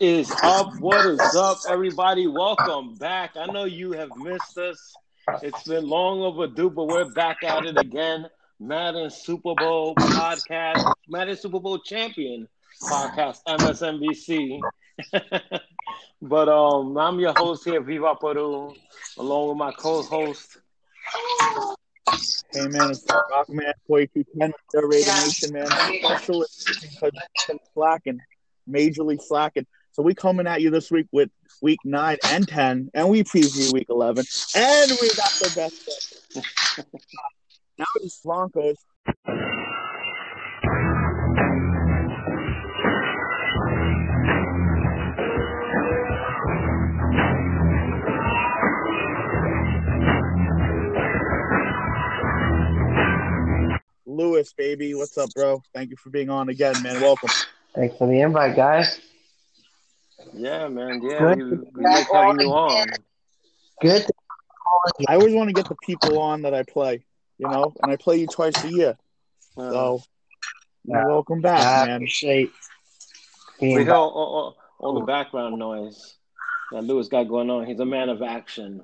Is up? What is up, everybody? Welcome back. I know you have missed us. It's been long overdue, but we're back at it again. Madden Super Bowl podcast, Madden Super Bowl champion podcast, MSNBC. but um, I'm your host here, Viva Peru, along with my co-host. Hey man, it's Rockman 4210 Raider Nation, man. Special because slacking, majorly slacking. So we coming at you this week with week nine and ten, and we preview week eleven, and we got the best. now it's Broncos. Lewis, baby, what's up, bro? Thank you for being on again, man. Welcome. Thanks for the invite, guys. Yeah, man. Yeah, Good. we, we like having you on. Good. I always want to get the people on that I play, you know, and I play you twice a year. Uh, So, Yeah. welcome back, I man. appreciate we being hear all, all, all, all the background noise that Lewis got going on. He's a man of action.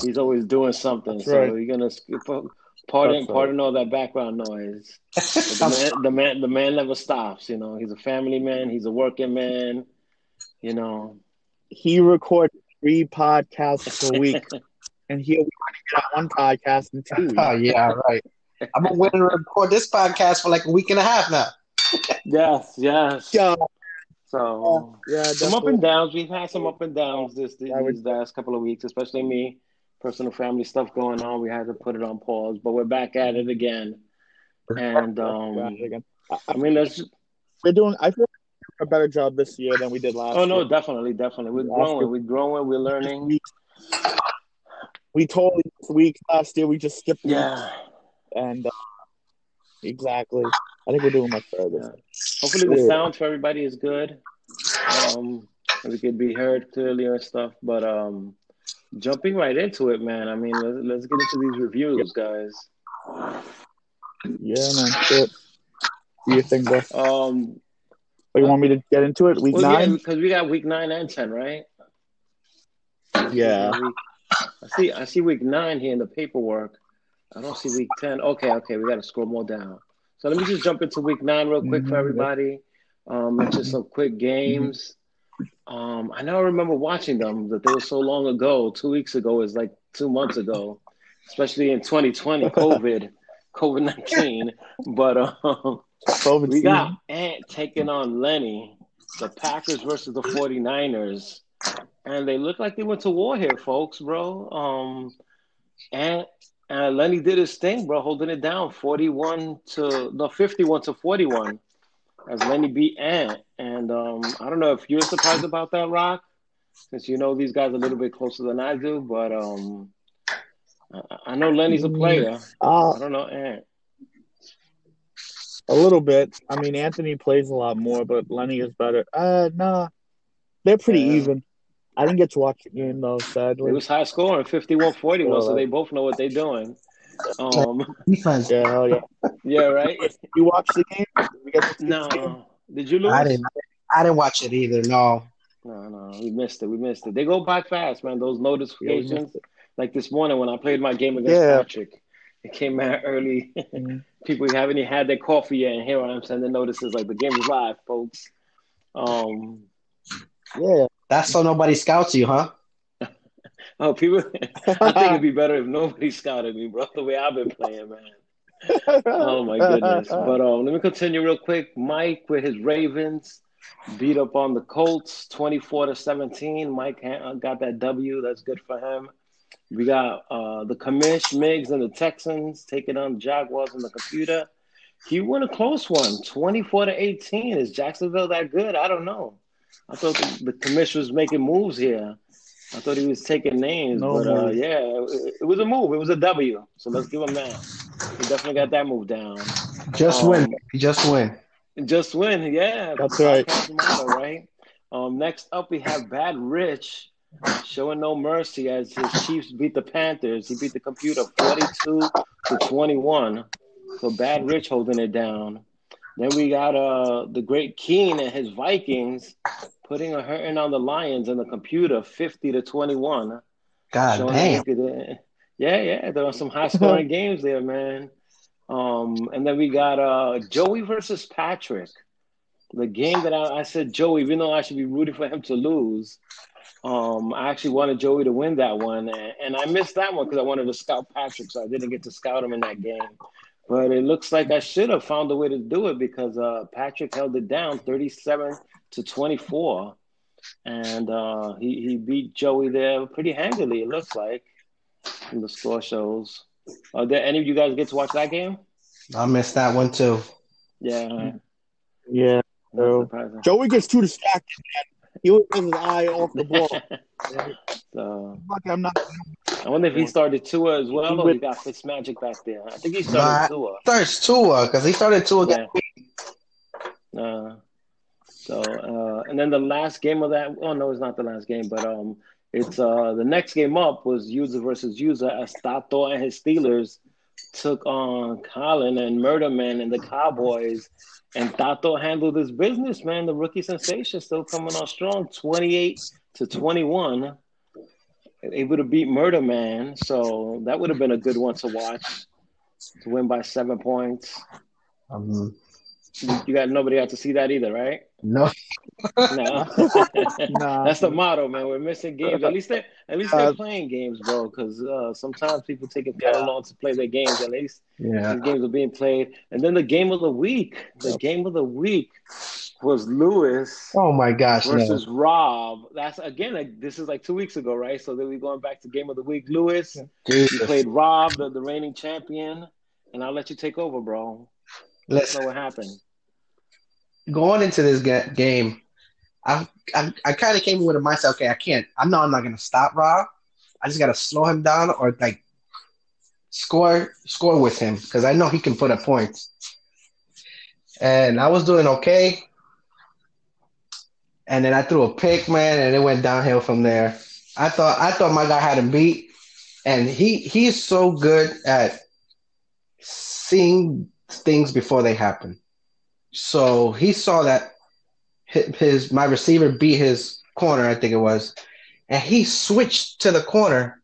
He's always doing something. That's so right. you're gonna skip pardon That's right. pardon all that background noise. The man, the man, the man never stops. You know, he's a family man. He's a working man. You know, He records three podcasts a week, and he'll be get on one podcast in two Oh weeks. yeah, right. I'm gonna wait and record this podcast for like a week and a half now. yes, yes. Yeah, So yeah, some up and downs. We've had some up and downs this these I last couple of weeks, especially me. Personal family stuff going on. We had to put it on pause, but we're back at it again. And um. I mean, let's. We're doing. I feel a better job this year than we did last. Oh no, year. definitely, definitely. We're Last year- growing. We're growing. We're learning. We, we totally weeks last year. We just skipped Yeah. and uh, exactly. I think we're doing much better Yeah. Hopefully, the sound for everybody is good. Um, we could be heard clearly and stuff. But um, jumping right into it, man. I mean, let's, let's get into these reviews, guys. Yeah, man. Shit. Do you think, bro? Um, You want me to get into it? Week well, yeah, nine? because we got week nine and ten, right? Yeah. I see. I see week nine here in the paperwork. I don't see week ten. Okay, okay, we got to scroll more down. So let me just jump into week nine real quick for Mhm. everybody. Um, just some quick games. Um, I know I remember watching them, but they were so long ago. Two weeks ago is like two months ago, especially in 2020, COVID, COVID 19. But um, COVID we season. got Ant taking on Lenny, the Packers versus the 49ers. And they look like they went to war here, folks, bro. Um, and uh, Lenny did his thing, bro, holding it down 41 to no 51 to 41 as Lenny beat Ant. And um, I don't know if you're surprised about that, Rock, since you know these guys a little bit closer than I do, but um, I, I know Lenny's a player. Uh, I don't know Ant. A little bit. I mean, Anthony plays a lot more, but Lenny is better. Uh, nah. They're pretty Yeah. even. I didn't get to watch the game, though, It was high scoring, 51 41, so they both know what they're doing. Um, defense. Yeah, hell yeah. yeah, right? You watched the game? Did we get to see game? No. Did you lose? I didn't. I didn't watch it either. No. No, no, we missed it. We missed it. They go by fast, man. Those notifications. missed it. like this morning when I played my game against Yeah. Patrick, it came out early. Mhm. People haven't even had their coffee yet, and here I am sending notices like the game is live, folks. Um, Yeah. That's so nobody scouts you, huh? oh, people. I think it'd be better if nobody scouted me, bro. The way I've been playing, man. Oh my goodness. But um, let me continue real quick. Mike with his Ravens beat up on the Colts, twenty-four to seventeen. Mike got that W. That's good for him. We got uh, the Commish, Migs, and the Texans taking on the Jaguars on the computer. He won a close one, 24 to 18. Is Jacksonville that good? I don't know. I thought the, the Commish was making moves here. I thought he was taking names, No but uh, yeah, it, it was a move. It was a W. So let's give him that. He definitely got that move down. Just Um, win. Just win. Just win, yeah. That's right. Podcast motto, right? Um, next up, we have Bad Rich showing no mercy as his Chiefs beat the Panthers. He beat the computer 42 to 21. So Bad Rich holding it down. Then we got uh the great Keen and his Vikings putting a hurting on the Lions in the computer, fifty to twenty-one. God Showing damn. that Yeah, yeah, there are some high-scoring games there, man. Um, and then we got uh Joey versus Patrick. The game that I, I said Joey, even though I should be rooting for him to lose, um, I actually wanted Joey to win that one, and, and I missed that one because I wanted to scout Patrick, so I didn't get to scout him in that game. But it looks like I should have found a way to do it because uh, Patrick held it down, thirty-seven to twenty-four, and uh, he he beat Joey there pretty handily. It looks like from the score shows. Are there any of you guys get to watch that game? I missed that one too. Yeah, Yeah. So- Joey gets too distracted, man. He always has his eye off the ball. so Lucky I'm not. I wonder if he started Tua as well, or he got Fitzmagic back there. I think he started Tua. Starts Tua because he started Tua again. Yeah. Uh, so uh, and then the last game of that. Oh no, it's not the last game, but um, it's uh the next game up was user versus user as Tato and his Steelers took on Colin and Murderman and the Cowboys. And Tato handled his business, man. The rookie sensation still coming on strong, twenty-eight to twenty-one, able to beat Murder Man. So that would have been a good one to watch. To win by seven points. Um, You you got nobody out to see that either, right? no, No. Nah. That's the motto, man. We're missing games. At least they at least Uh, they're playing games, bro. Because uh, sometimes people take it kind of long to play their games. At least yeah. these games are being played. And then the game of the week. The game of the week was Lewis Oh my gosh, no. versus Rob. That's again. Like, this is like two weeks ago, right? So then we going back to game of the week. Lewis, you played Rob, the, the reigning champion, and I'll let you take over, bro. Let's know what happened. Going into this ga- game, I I, I kind of came with a mindset. Okay, I can't. I know I'm not gonna stop Rob. I just gotta slow him down or like score score with him because I know he can put up points. And I was doing okay. And then I threw a pick, man, and it went downhill from there. I thought I thought my guy had him beat, and he he's so good at seeing things before they happen. So he saw that his my receiver beat his corner, I think it was, and he switched to the corner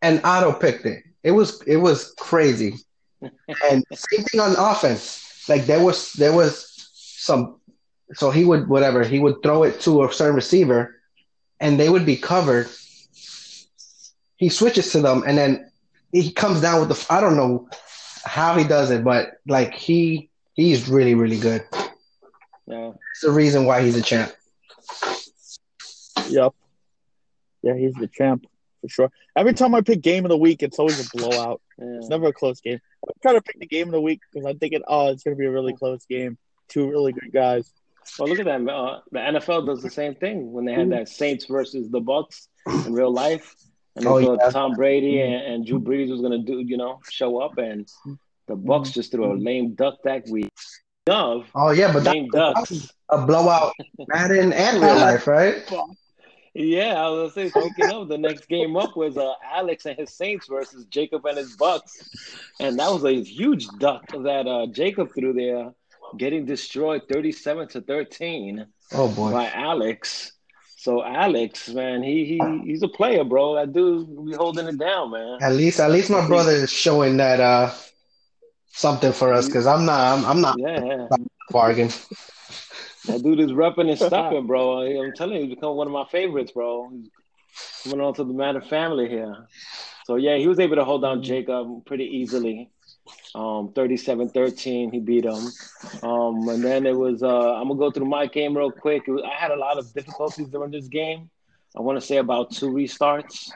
and auto picked it. It was it was crazy. and same thing on offense. Like there was there was some so he would whatever, he would throw it to a certain receiver and they would be covered. He switches to them and then he comes down with the I don't know how he does it, but like he he's really, really good. Yeah. It's the reason why he's a champ. Yep. Yeah, he's the champ for sure. Every time I pick game of the week, it's always a blowout. yeah. It's never a close game. I try to pick the game of the week because I'm thinking, oh, it's going to be a really close game. Two really good guys. Well, look at that. Uh, the NFL does the same thing when they had that Saints versus the Bucks in real life, and they Oh, thought yeah. Tom Brady and, and Drew Brees was going to do, you know, show up, and the Bucks just threw a lame duck that week. Of Oh yeah, but lame that's ducks. a blowout Madden and real life, right? Yeah, I was gonna say. Speaking of, the next game up was uh, Alex and his Saints versus Jacob and his Bucks, and that was a huge duck that uh, Jacob threw there, getting destroyed thirty-seven to thirteen. Oh boy. by Alex. So Alex, man, he he he's a player, bro. That dude be holding it down, man. At least at least my brother is showing that uh something for us because I'm not I'm, I'm not Yeah, yeah. bargain. That dude is repping and stepping, bro. I'm telling you, he's become one of my favorites, bro. He's coming on to the Madden family here. So yeah, he was able to hold down Jacob pretty easily. Um, 37-13, he beat him. Um, and then it was uh, I'm gonna go through my game real quick. Was, I had a lot of difficulties during this game. I want to say about two restarts,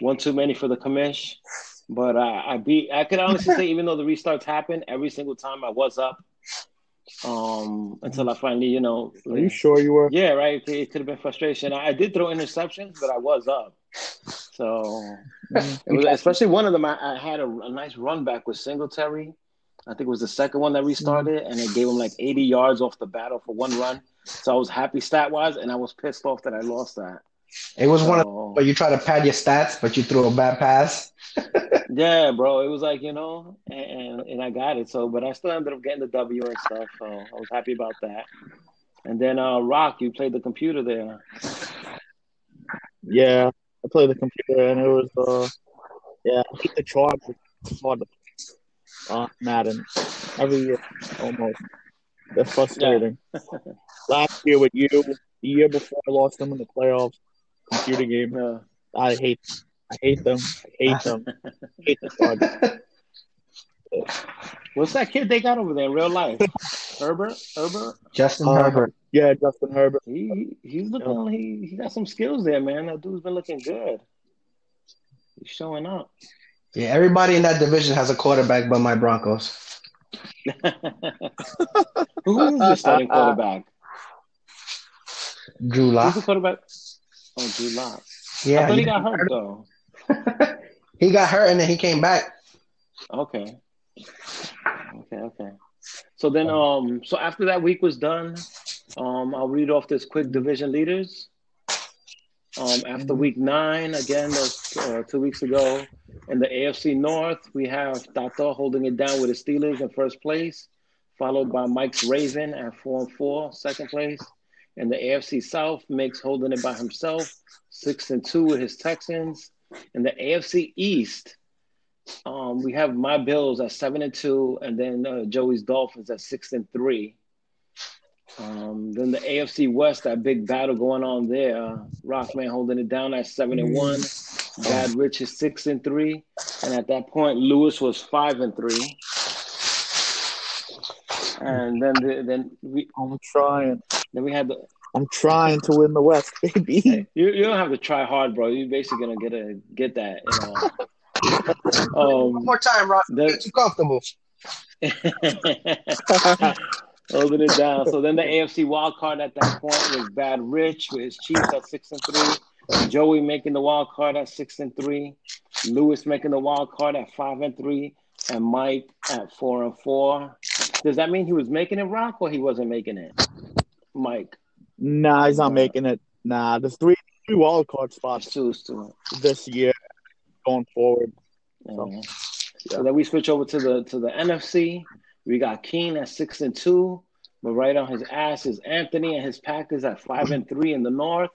one too many for the commish. But I, I beat. I could honestly say, even though the restarts happened, every single time I was up. Um, until I finally, you know, Are you sure you were? yeah, right. It, it could have been frustration. I, I did throw interceptions, but I was up. So it was, especially one of them, I, I had a, a nice run back with Singletary. I think it was the second one that restarted, and it gave him like 80 yards off the battle for one run. So I was happy stat wise, and I was pissed off that I lost that. It was one of but you try to pad your stats, but you threw a bad pass. yeah, bro. It was like you know, and, and I got it. So, but I still ended up getting the W and stuff. So I was happy about that. And then uh, Rock, you played the computer there. Yeah, I played the computer and it was uh, yeah, I hate the Chargers. It's hard uh, Madden every year almost. That's frustrating. Last year with you, the year before I lost them in the playoffs, computer game. Yeah. I hate, I hate them. I hate them. I hate the Chargers. What's that kid they got over there in real life? Herbert? Herbert? Justin Uh, Herbert. Yeah, Justin Herbert. He he- he's looking he he got some skills there, man. That dude's been looking good. He's showing up. Yeah, everybody in that division has a quarterback but my Broncos. Who's the starting quarterback? Drew Who's Lock. the quarterback? Oh, Drew Lock. Yeah, I thought he got hurt though. he got hurt and then he came back. Okay. Okay, okay. So then um so after that week was done, um I'll read off this quick division leaders. Um after week nine, again that's uh, two weeks ago, in the AFC North, we have Tato holding it down with the Steelers in first place, followed by Mike's Raven at four and four, second place. In the AFC South, Migs holding it by himself, six and two with his Texans. In the AFC East, um, we have my Bills at seven and two, and then uh, Joey's Dolphins at six and three. Um, then the AFC West, that big battle going on there. Rockman holding it down at seven and one. Bad Rich is six and three, and at that point, Lewis was five and three. And then the, then we I'm trying. Then we had the I'm trying to win the West, baby. you, you don't have to try hard, bro. You're basically gonna get a get that. You know. One Um, more time, Rock. the- Get you comfortable. Holding it down. So then the AFC wild card at that point was Bad Rich with his Chiefs at six and three. Joey making the wild card at six and three. Lewis making the wild card at five and three. And Mike at four and four. Does that mean he was making it rock or he wasn't making it? Mike. nah, he's not making it. Nah, there's three three wild card spots this year going forward. So, mm-hmm. Yeah. So then we switch over to the to the NFC. We got Keen at six and two, but right on his ass is Anthony and his Packers at five and three in the North.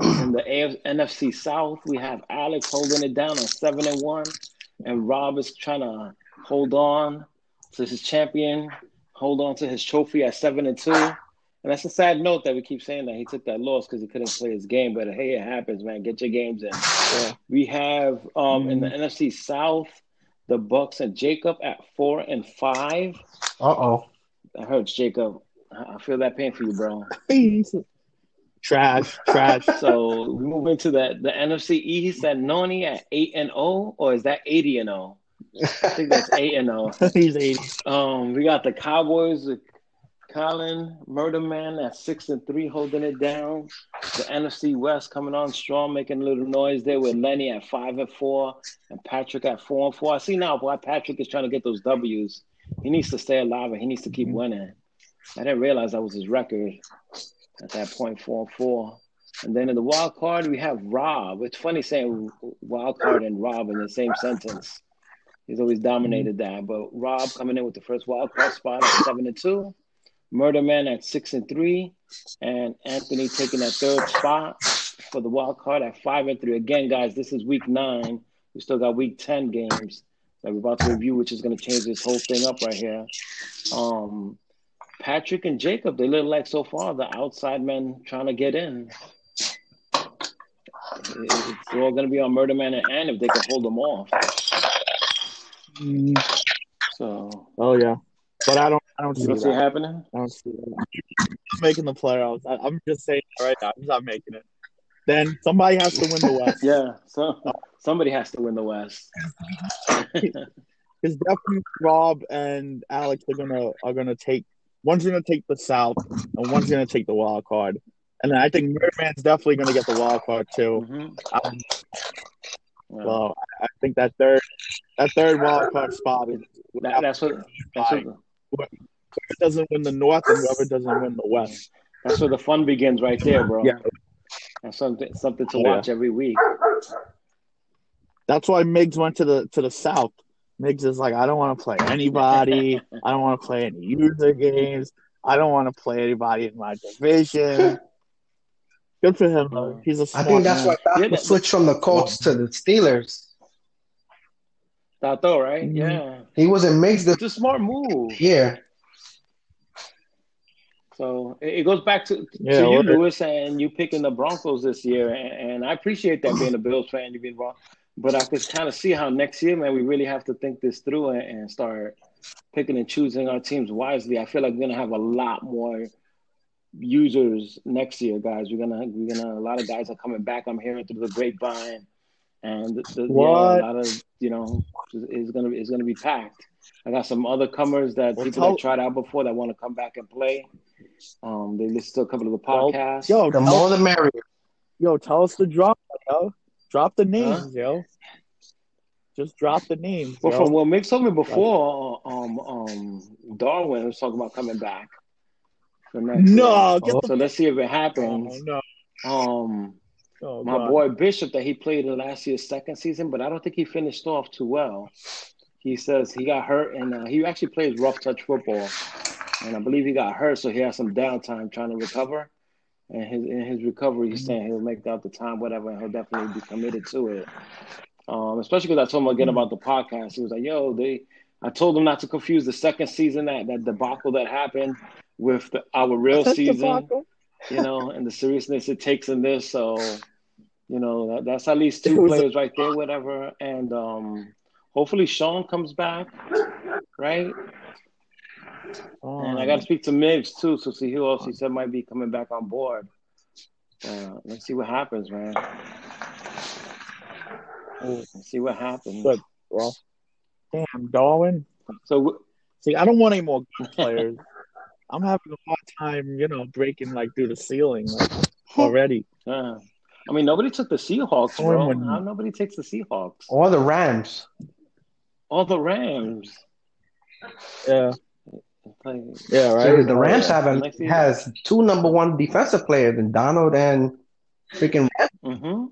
In the AF, NFC South, we have Alex holding it down at seven and one, and Rob is trying to hold on to his champion, hold on to his trophy at seven and two. And that's a sad note that we keep saying that he took that loss because he couldn't play his game. But hey, it happens, man. Get your games in. We have um, in the NFC South the Bucks and Jacob at four and five. Uh oh. That hurts, Jacob. I feel that pain for you, bro. Trash, trash. So we move into the the NFC East at Noni at eight and zero, or is that eighty and zero? I think that's eight and zero. He's 80. Um, we got the Cowboys with Colin Murder Man at six and three, holding it down. The NFC West coming on strong, making a little noise there with Lenny at five and four, and Patrick at four and four. I see now why Patrick is trying to get those W's. He needs to stay alive and he needs to keep mm-hmm. winning. I didn't realize that was his record at that point, four and four. And then in the wild card, we have Rob. It's funny saying wild card and Rob in the same sentence. He's always dominated mm-hmm. that. But Rob coming in with the first wild card spot at seven and two. Murder Man at six and three, and Anthony taking that third spot for the wild card at five and three. Again, guys, this is week nine. We still got week ten games that we're about to review, which is going to change this whole thing up right here. Um, Patrick and Jacob, they look like so far the outside men trying to get in. It's all going to be on Murder Man and Ann if they can hold them off. Mm, So Oh yeah, but I don't. I don't you see don't see it that. happening. I don't see that. I'm making the playoffs. I, I'm just saying it right now. I'm not making it. Then somebody has to win the West. Yeah, so somebody has to win the West. Because definitely Rob and Alex are gonna are gonna take one's gonna take the South and one's gonna take the wild card. And then I think Murderman's definitely gonna get the wild card too. Mhm. Um, Yeah. so I think that third that third wild card spot is That, that's what that's what, whoever doesn't win the North and whoever doesn't win the West. that's where the fun begins right there, bro. Yeah. That's something something to Oh, yeah. watch every week. That's why Miggs went to the to the South. Miggs is like, I don't want to play anybody. I don't want to play any user games. I don't want to play anybody in my division. Good for him though. He's a I smart think that's man. why Taco Yeah, that- switched from the Colts to the Steelers. Tato, right? Mhm. Yeah. He wasn't mixed It's a smart move. year. So it goes back to, Yeah, to you. Lewis, and you picking the Broncos this year. And, and I appreciate that being a Bills fan, you being wrong. But I could kind of see how next year, man, we really have to think this through and, and start picking and choosing our teams wisely. I feel like we're gonna have a lot more users next year, guys. We're gonna we're gonna a lot of guys are coming back. I'm hearing through the grapevine, and the, the, yeah, a lot of you know is gonna is gonna be packed. I got some other comers that people that tried out before that want to come back and play. Um, they listen to a couple of the Well, podcasts. Yo, The tell, more the merrier. yo, tell us to drop, yo. Drop the names, yo. Just drop the names, Well, yo. from what Mick told me before, um, um, Darwin was talking about coming back. For next No, year. get the so let's see if it oh, happens. no. Um, Oh, my God. boy Bishop that he played in last year's second season, but I don't think he finished off too well. He says he got hurt, and uh, he actually plays rough touch football, and I believe he got hurt, so he has some downtime trying to recover. And his in his recovery, he's saying he'll make out the time, whatever, and he'll definitely be committed to it. Um, especially because I told him again about the podcast. He was like, "Yo, they." I told him not to confuse the second season that that debacle that happened with the, our real season you know, and the seriousness it takes in this. So, you know, that, that's at least two was a- players right there, whatever. And um, hopefully Sean comes back, right? Oh, And I got to speak to Miggs too, so see who else he said might be coming back on board. Uh, let's see what happens, man. Let's see what happens. Good. well, damn, Darwin. So, See, I don't want any more good players. I'm having a hard time, you know, breaking like through the ceiling like, already. uh, I mean, nobody took the Seahawks, bro. when- How nobody takes the Seahawks? Or the Rams. All the Rams. Yeah, Like, yeah, So right. the Rams yeah. have a, Next has two number one defensive players in Donald and freaking Mm-hmm.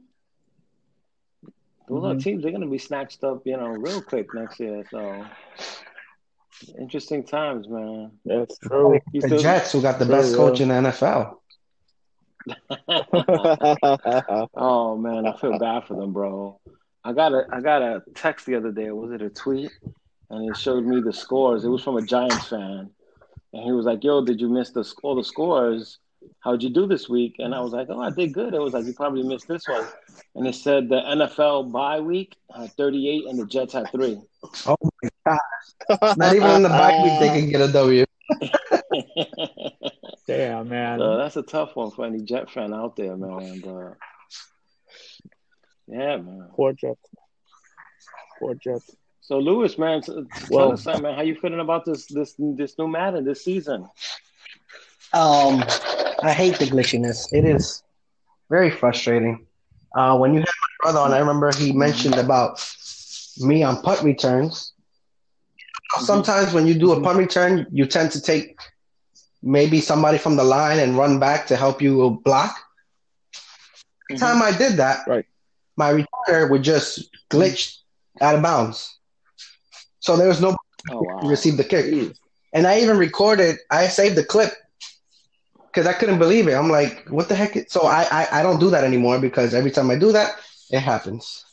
Those are Mhm. teams. They're going to be snatched up, you know, real quick next year. So interesting times, man. That's true. You the still- Jets, who got the best yeah. coach in the NFL. oh man, I feel bad for them, bro. I got a I got a text the other day. Was it a tweet? And it showed me the scores. It was from a Giants fan, and he was like, "Yo, did you miss the all the scores? How'd you do this week?" And I was like, "Oh, I did good." It was like you probably missed this one, and it said the NFL bye week had 38 and the Jets had three. Oh my god! Not even in the bye week they can get a W. Damn, man. So that's a tough one for any Jet fan out there, man. But yeah, man. Poor Jets. Poor Jets. So Lewis, man, tell Well- us man. How you feeling about this this this new Madden this season? Um, I hate the glitchiness. It is very frustrating. Uh, when you had my brother on, I remember he mentioned about me on punt returns. Sometimes when you do a punt return, you tend to take maybe somebody from the line and run back to help you block. The time I did that, Right. my returner would just glitch out of bounds. So there was no Oh wow. receive the kick. And I even recorded, I saved the clip because I couldn't believe it. I'm like, what the heck? So I, I, I don't do that anymore because every time I do that, it happens.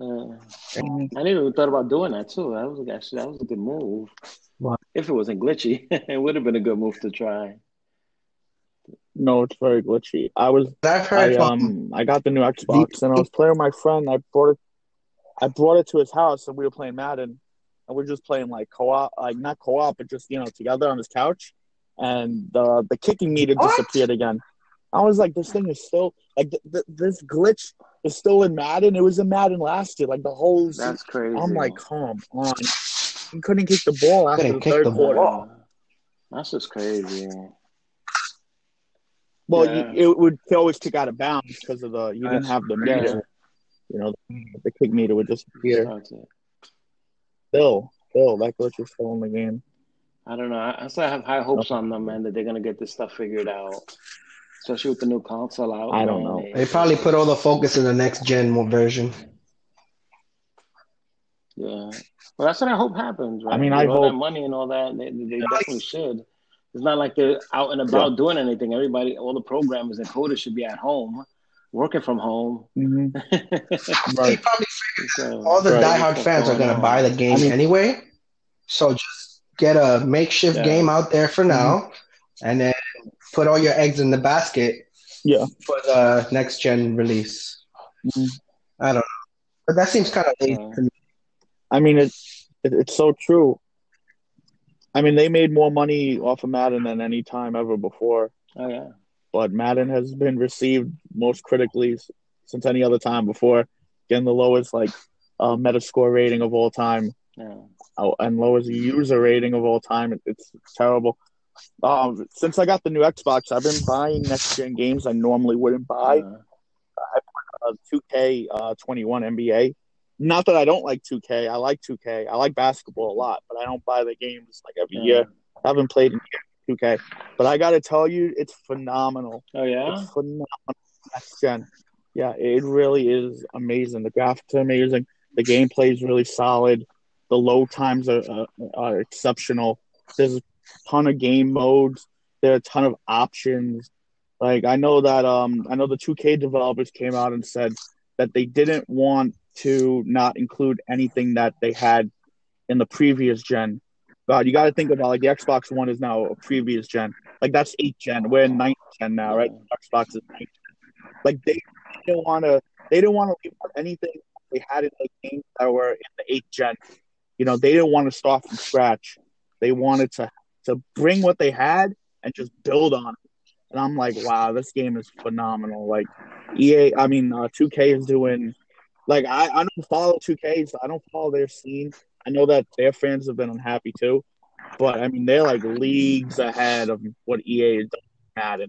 Yeah. Mm, I never even thought about doing that too. That was actually that was a good move. What? If it wasn't glitchy, it would have been a good move to try. No, it's very glitchy. I was I've heard I from um I got the new Xbox and I was playing with my friend. I brought it I brought it to his house and we were playing Madden and we are just playing like co-op like not co-op but just you know together on his couch and the the kicking meter What? disappeared again. I was like this thing is still like th- th- this glitch is still in Madden. It was in Madden last year like the whole That's crazy. I'm like come on. He couldn't kick the ball after the third the quarter. ball. That's just crazy. Well, Yeah. you, it would always kick out of bounds because of the you didn't have the Yeah. meter. You know, mm-hmm. the kick meter would disappear. That's it. Still, still, that glitch is still in the game. I don't know. I, I still have high hopes on them, man, that they're gonna get this stuff figured out. Especially with the new console out. I don't know. they probably put all the focus in the next gen version. Yeah. Well, that's what I hope happens. Right? I mean, With I all that hope- money and all that, they, they definitely should. It's not like they're out and about yeah. doing anything. Everybody, all the programmers and coders should be at home, working from home. Mm-hmm. right. Probably so, all the right, diehard fans are going to buy the game I mean, anyway. So just get a makeshift yeah. game out there for now, mm-hmm. and then put all your eggs in the basket. Yeah. For the next gen release. Mm-hmm. I don't know, but that seems kind of late to me. I mean, it's it's so true. I mean, they made more money off of Madden than any time ever before. Oh yeah. But Madden has been received most critically since any other time before, getting the lowest like uh, Metascore rating of all time, yeah. oh, and lowest user rating of all time. It, it's terrible. Um, since I got the new Xbox, I've been buying next gen games I normally wouldn't buy. Yeah. I uh, 2K uh, 21 NBA not that I don't like 2K. I like 2K. I like basketball a lot, but I don't buy the games like every yeah. year. I haven't played in 2K, but I got to tell you, it's phenomenal. Oh yeah, it's phenomenal. Next gen, yeah, it really is amazing. The graphics are amazing. The gameplay is really solid. The load times are, uh, are exceptional. There's a ton of game modes. There are a ton of options. Like I know that um I know the 2K developers came out and said that they didn't want to not include anything that they had in the previous gen. God, you got to think about like the Xbox One is now a previous gen. Like that's eight gen. We're in ninth gen now, right? Xbox is ninth. Gen. Like they didn't want to. They didn't want to leave out anything they had in the games that were in the eighth gen. You know, they didn't want to start from scratch. They wanted to to bring what they had and just build on it. And I'm like, wow, this game is phenomenal. Like EA, I mean, uh, 2K is doing like I, I don't follow 2K, so I don't follow their scene. I know that their fans have been unhappy too, but I mean they're like leagues ahead of what EA is Madden.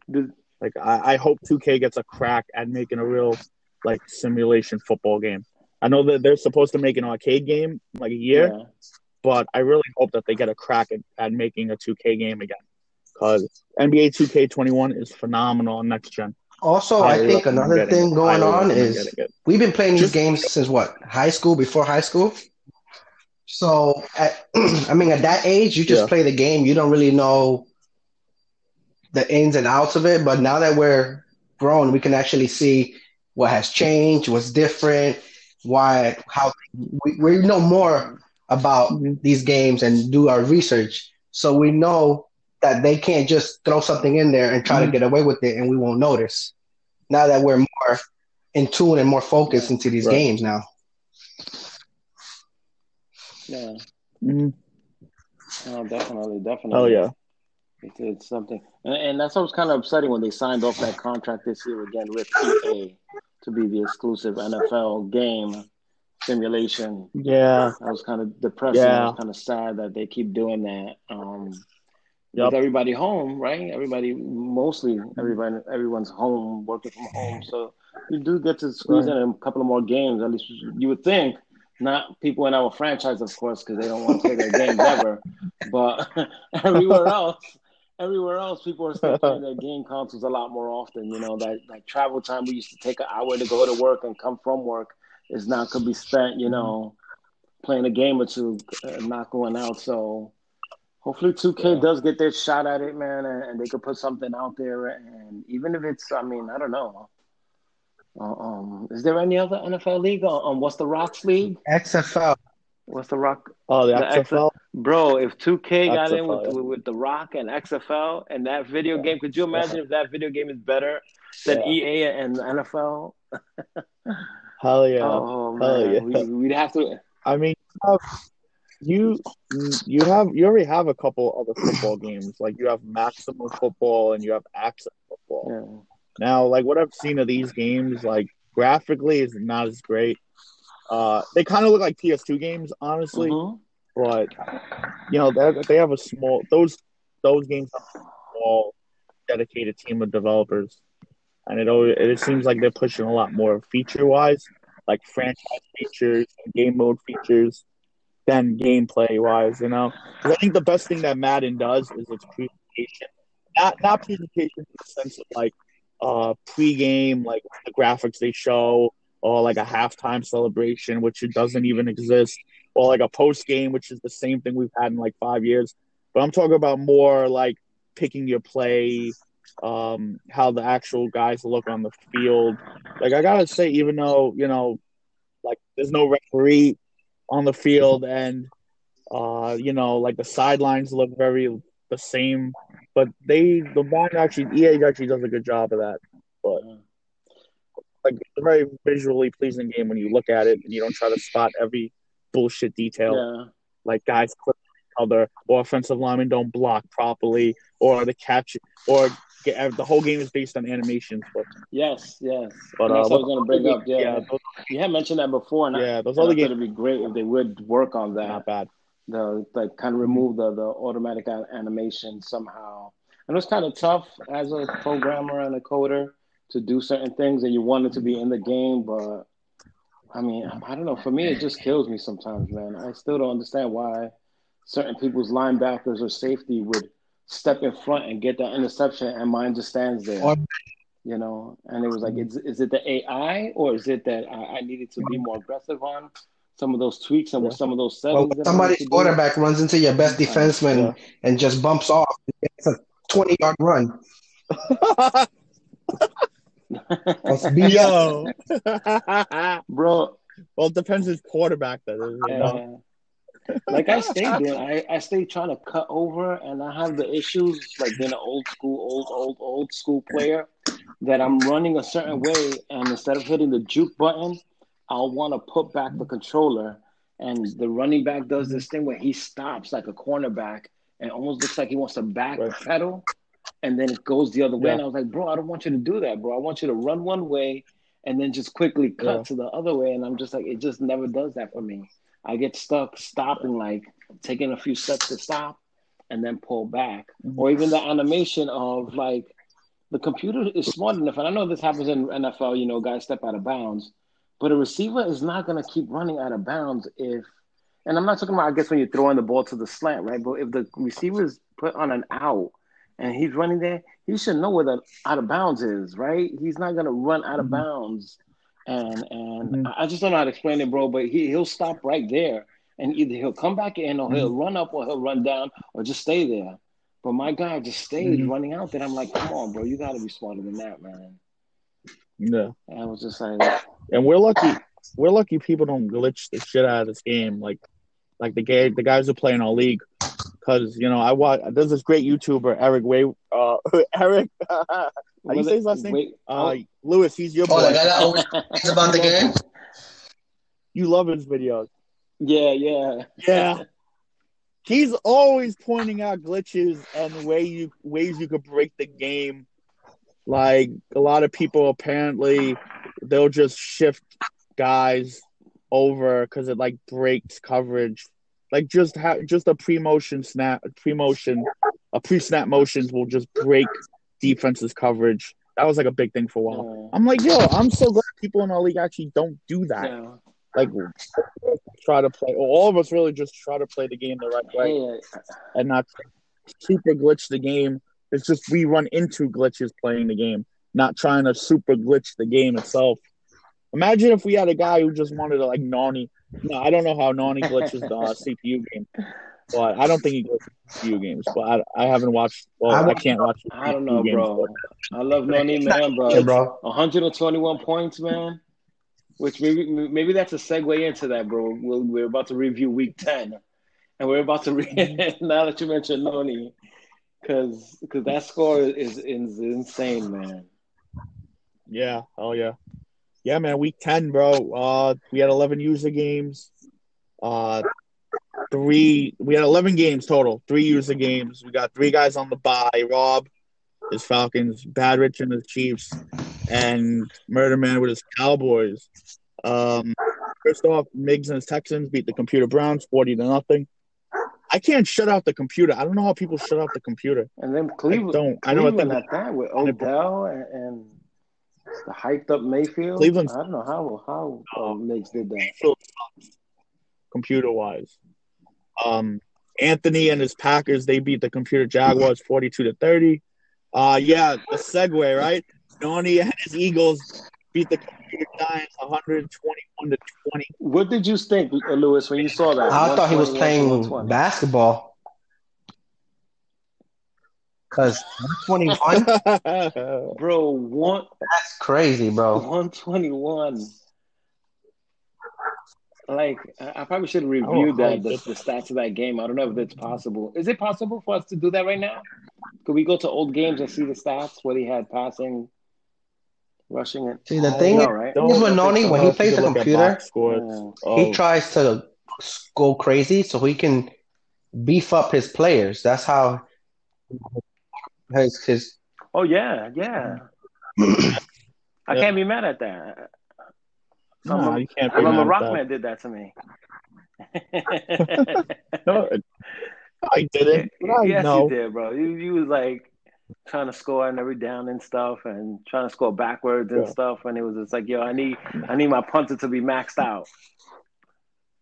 Like I, I hope 2K gets a crack at making a real like simulation football game. I know that they're supposed to make an arcade game like a year, yeah. but I really hope that they get a crack at, at making a 2K game again because NBA 2K21 is phenomenal on next gen. Also, I, I think another thing going on is we've been playing these games since what high school, before high school. So, at, I mean, at that age, you just yeah. play the game. You don't really know the ins and outs of it. But now that we're grown, we can actually see what has changed, what's different, why, how we, we know more about mm-hmm. these games and do our research. So we know that they can't just throw something in there and try mm-hmm. to get away with it and we won't notice. Now that we're more in tune and more focused into these right. games now. Yeah. Mm-hmm. Oh, definitely, definitely. Oh yeah. It's, it's something, and, and that's what was kind of upsetting when they signed off that contract this year again with EA to be the exclusive NFL game simulation. Yeah, I was kind of depressing. Yeah. I was kind of sad that they keep doing that. Um, yep. with everybody home, right? Everybody, mostly everybody, everyone's home, working from home. So you do get to squeeze right. in a couple of more games. At least you would think. Not people in our franchise, of course, because they don't want to play their games ever. But everywhere else, everywhere else, people are still playing their game consoles a lot more often. You know that that travel time we used to take an hour to go to work and come from work is now could be spent, you know, playing a game or two, uh, not going out. So Hopefully, 2K yeah. does get their shot at it, man, and, and, they could put something out there. And even if it's, I mean, I don't know. Uh, um, is there any other NFL league? Uh, um, what's the Rocks league? XFL. What's the Rock? Oh, the, the XFL. Bro, if 2K got in with, yeah. with the Rock and XFL and that video yeah. game, could you imagine yeah. if that video game is better than EA and NFL? Hell yeah! Oh man, Hell yeah. We, would have to. I mean, you you have you already have a couple other football games. Like you have maximum football and you have Axis football. Now, like what I've seen of these games, like graphically is not as great. Uh, they kind of look like PS2 games, honestly. Mm-hmm. But you know, they they have a small those those games have a small dedicated team of developers, and it always, it seems like they're pushing a lot more feature wise, like franchise features and game mode features than gameplay wise, you know. I think the best thing that Madden does is its presentation. Not not presentation in the sense of like uh pre-game, like the graphics they show, or like a halftime celebration, which it doesn't even exist, or like a post game, which is the same thing we've had in like five years. But I'm talking about more like picking your play, um, how the actual guys look on the field. Like I gotta say, even though you know, like there's no referee on the field, and uh, you know, like the sidelines look very the same, but they the bond actually EA actually does a good job of that. But like it's a very visually pleasing game when you look at it and you don't try to spot every bullshit detail. Yeah. Like guys clip other or offensive linemen don't block properly or the catch or get, the whole game is based on animations. But Yes, yes. But, And that's uh, what I was going to bring up. Yeah, yeah, those, you had mentioned that before, and I, yeah, those other games it'd be great if they would work on that. not bad. The like kind of mm-hmm. remove the the automatic animation somehow. And it's kind of tough as a programmer and a coder to do certain things, and you want it to be in the game, but I mean, I don't know. For me, it just kills me sometimes, man. I still don't understand why certain people's linebackers or safety would step in front and get that interception, and mine just stands there. Or- You know, and it was like, mm-hmm. is, is it the AI or is it that I, I needed to be more aggressive on some of those tweaks and with some of those Well, settings? that somebody's need to do? quarterback runs into your best defenseman Yeah. and just bumps off. It's a 20 yard run. That's BS. Yo. Bro, well, it depends whose quarterback that is. You know? uh, like I stayed there. I, I stayed trying to cut over, and I have the issues like being an old school, old, old, old school player that I'm running a certain way, and instead of hitting the juke button, I'll want to put back the controller, and the running back does this thing where he stops like a cornerback and almost looks like he wants to back Right. pedal, and then it goes the other way. Yeah. And I was like, bro, I don't want you to do that, bro. I want you to run one way and then just quickly cut Yeah. to the other way. And I'm just like, it just never does that for me. I get stuck stopping, like taking a few steps to stop and then pull back. Mm-hmm. Or even the animation of like the computer is smart enough, and I know this happens in NFL, you know, guys step out of bounds, but a receiver is not gonna keep running out of bounds if and I'm not talking about I guess when you're throwing the ball to the slant, right? But if the receiver is put on an out and he's running there, he should know where the out of bounds is, right? He's not gonna run out of Mhm. bounds. And and Mhm. I just don't know how to explain it, bro. But he he'll stop right there, and either he'll come back in, or he'll run up, or he'll run down, or just stay there. But my guy just stayed Mhm. running out there. I'm like, come on, bro, you got to be smarter than that, man. Yeah. And I was just like, And we're lucky. We're lucky people don't glitch the shit out of this game, like like the gay the guys who play in our league. Because you know, I watch. There's this great YouTuber Eric Way. Uh, Eric. How do you say his last name? Wait, Uh, Lewis. He's your Oh, boy. the guy that always about the game? You love his videos. yeah, yeah. Yeah. He's always pointing out glitches and way you ways you could break the game. Like a lot of people apparently they'll just shift guys over because it like breaks coverage. Like just ha- just a pre motion snap, pre motion, a pre snap motions will just break defense's coverage. That was like a big thing for a while. yeah. I'm like, yo, I'm so glad people in our league actually don't do that Yeah. like try to play. All of us really just try to play the game the right way and not super glitch the game. It's just we run into glitches playing the game, not trying to super glitch the game itself. Imagine if we had a guy who just wanted to like Nani. No, I don't know how Nani glitches the uh, CPU game, but I don't think he glitches CPU games. But I, I haven't watched. Well, I I, can't watch. I don't CPU know, games, bro. I love Noni, man, Yeah, bro. 121 points, man. Which maybe maybe that's a segue into that, bro. We'll, we're about to review Week 10, and we're about to re- now that you mentioned Noni, because because that score is, is insane, man. Yeah. Oh yeah. Yeah, man. Week ten, bro. Uh, we had eleven user games. Uh, three. We had eleven games total. Three user games. We got three guys on the bye. Rob, his Falcons. Bad Rich and his Chiefs, and Murder Man with his Cowboys. Um, first off, Migs and his Texans beat the Computer Browns forty to nothing. I can't shut out the computer. I don't know how people shut out the computer. And then I Cleveland, don't. I know what Cleveland at that with Odell and, and the hyped up Mayfield. Cleveland's- I don't know how how uh, Migs did that. computer wise. Um, Anthony and his Packers they beat the computer Jaguars forty two to thirty. Uh, yeah, the segue right. Noni and his Eagles beat the computer Giants one hundred twenty one to twenty. What did you think, uh, Lewis, when you saw that? I thought he was playing basketball. Because 121, Bro, one that's crazy, bro. 121. Like, I I probably should have Oh, reviewed that the, the stats of that game. I don't know if it's possible. Is it possible for us to do that right now? Could we go to old games and see the stats what he had passing, rushing it? See, the thing No, is, right? Don't Is with Noni, when he plays the computer, box scores. Yeah. Oh. he Oh, tries to go crazy so he can beef up his players. That's how his his Oh yeah, yeah. I can't be mad at that. I no, you can't I be remember mad at Rockman did that to me. No, I didn't. I yes, know. you did, bro. You you was like trying to score on every down and stuff, and trying to score backwards and Yeah. stuff. And it was just like, yo, I need I need my punter to be maxed out.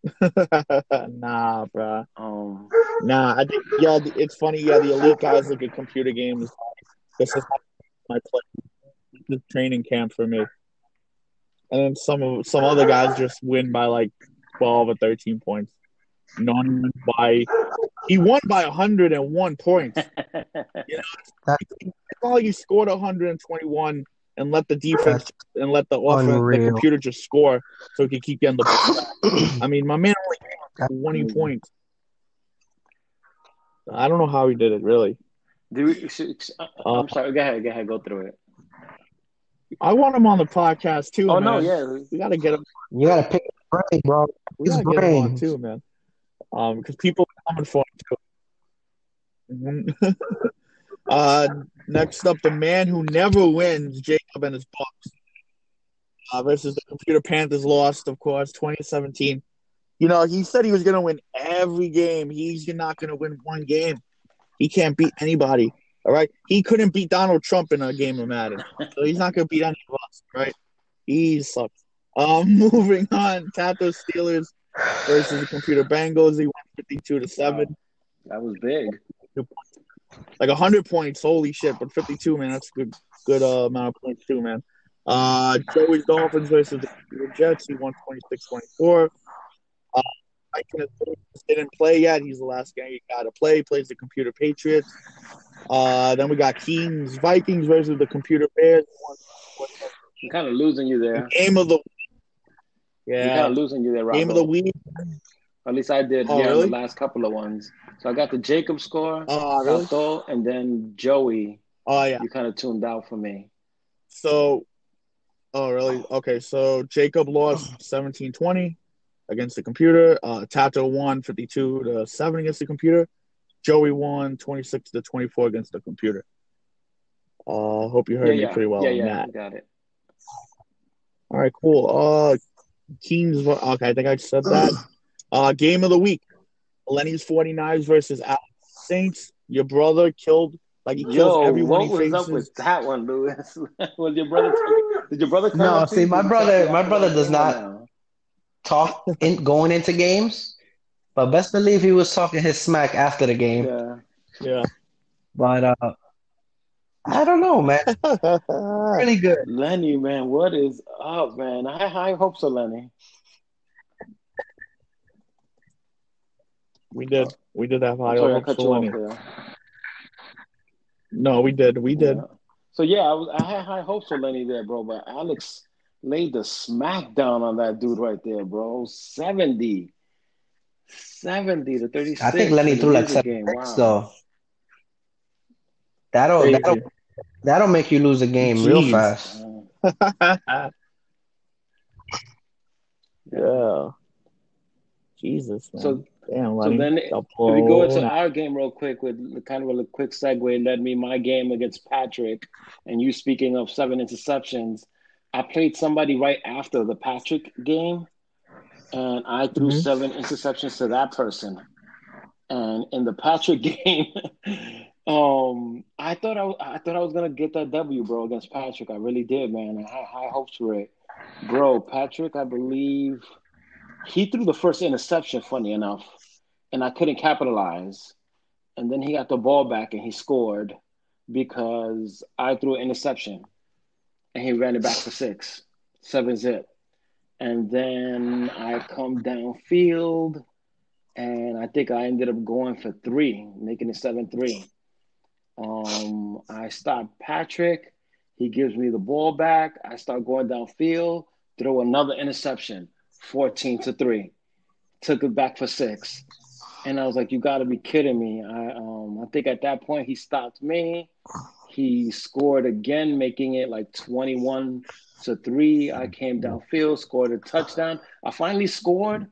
nah, bruh. Um, Nah, I think yeah. It's funny. Yeah, the elite guys look at computer games. This is my play. The training camp for me. And then some of some other guys just win by like twelve or thirteen points. None won by he won by hundred and one points. Well, you scored 121 and let the defense and let the offense, the computer just score so he could keep getting the ball. I mean, my man only That's got 20 crazy. points. I don't know how he did it, really. do we, Uh, I'm sorry. Go ahead. Go ahead. Go through it. I want him on the podcast too, Oh man. no, yeah. We got to get him. you gotta pick his brain, bro. We His got to get him on too, man. Um, because people are coming for him too. Uh, next up, the man who never wins, Jacob and his Bucks. Uh, versus the Computer Panthers lost, of course, 2017. You know, he said he was going to win every game. He's not going to win one game. He can't beat anybody. All right. He couldn't beat Donald Trump in a game of Madden. So he's not going to beat any of us. Right. He sucks. Um, moving on. Tato Steelers versus the Computer Bengals. He won 52 to 7. That was big. Like 100 points. Holy shit. But 52, man. That's a good, good uh, amount of points, too, man. Uh, Joey's Dolphins versus the Jets. He won 26 24. Uh, I can didn't play yet. He's the last guy you got to play. He plays the Computer Patriots. Uh, then we got Kings Vikings versus the Computer Bears. I'm kind of losing you there. Game of the yeah, You're kind of losing you there, game of the week. At least I did. Oh, yeah, really? the last couple of ones. So I got the Jacob score, Oh really? Tato, and then Joey. Oh yeah. You kind of tuned out for me. So, oh really? Okay. So Jacob lost 17-20 against the computer. Uh, Tato won 52 to seven against the computer. Joey won 26 to 24 against the computer. Uh, hope you heard yeah, me yeah, pretty well yeah, on yeah. that. Got it. All right, cool. Uh, Kings. Okay, I think I said that. Uh, game of the week: Lenny's 49ers versus Alex Saints. Your brother killed like he kills Yo, everyone what he was faces. up with that one, Lewis? was your brother? Did your brother? come No, up see, my brother- talk to you my brother does not- Talk in going into games, but best believe he was talking his smack after the game. Yeah. Yeah. But uh, I don't know, man. Really good. Lenny, man, what is up, man? I had high hopes of Lenny. We did. Oh. We did have high Sorry, hopes for Lenny. No, we did. We did. Yeah. So yeah, I, was, I had high hopes for Lenny there, bro. But Alex laid the smackdown on that dude right there, bro. 70. 70 to 36. I think Lenny threw like music seven game. picks Wow. though. That'll Crazy. that'll that'll make you lose a game real fast. Yeah. Jesus, man. So Damn, so then If we go into our game real quick with kind of a quick segue, led me my game against Patrick, and you speaking of seven interceptions, I played somebody right after the Patrick game, and I threw Mhm. seven interceptions to that person. And in the Patrick game, um, I thought I, I thought I was gonna get that W, bro, against Patrick. I really did, man. I had high hopes for it, bro. Patrick, I believe he threw the first interception. Funny enough and I couldn't capitalize. And then he got the ball back and he scored because I threw an interception and he ran it back for six, seven zip. And then I come downfield and I think I ended up going for three, making it seven three. Um, I stop Patrick. He gives me the ball back. I start going downfield, throw another interception, 14 to 3. Took it back for six. And I was like, you got to be kidding me. I, um, I think at that point he stopped me. He scored again, making it like 21 to 3. I came downfield, scored a touchdown. I finally scored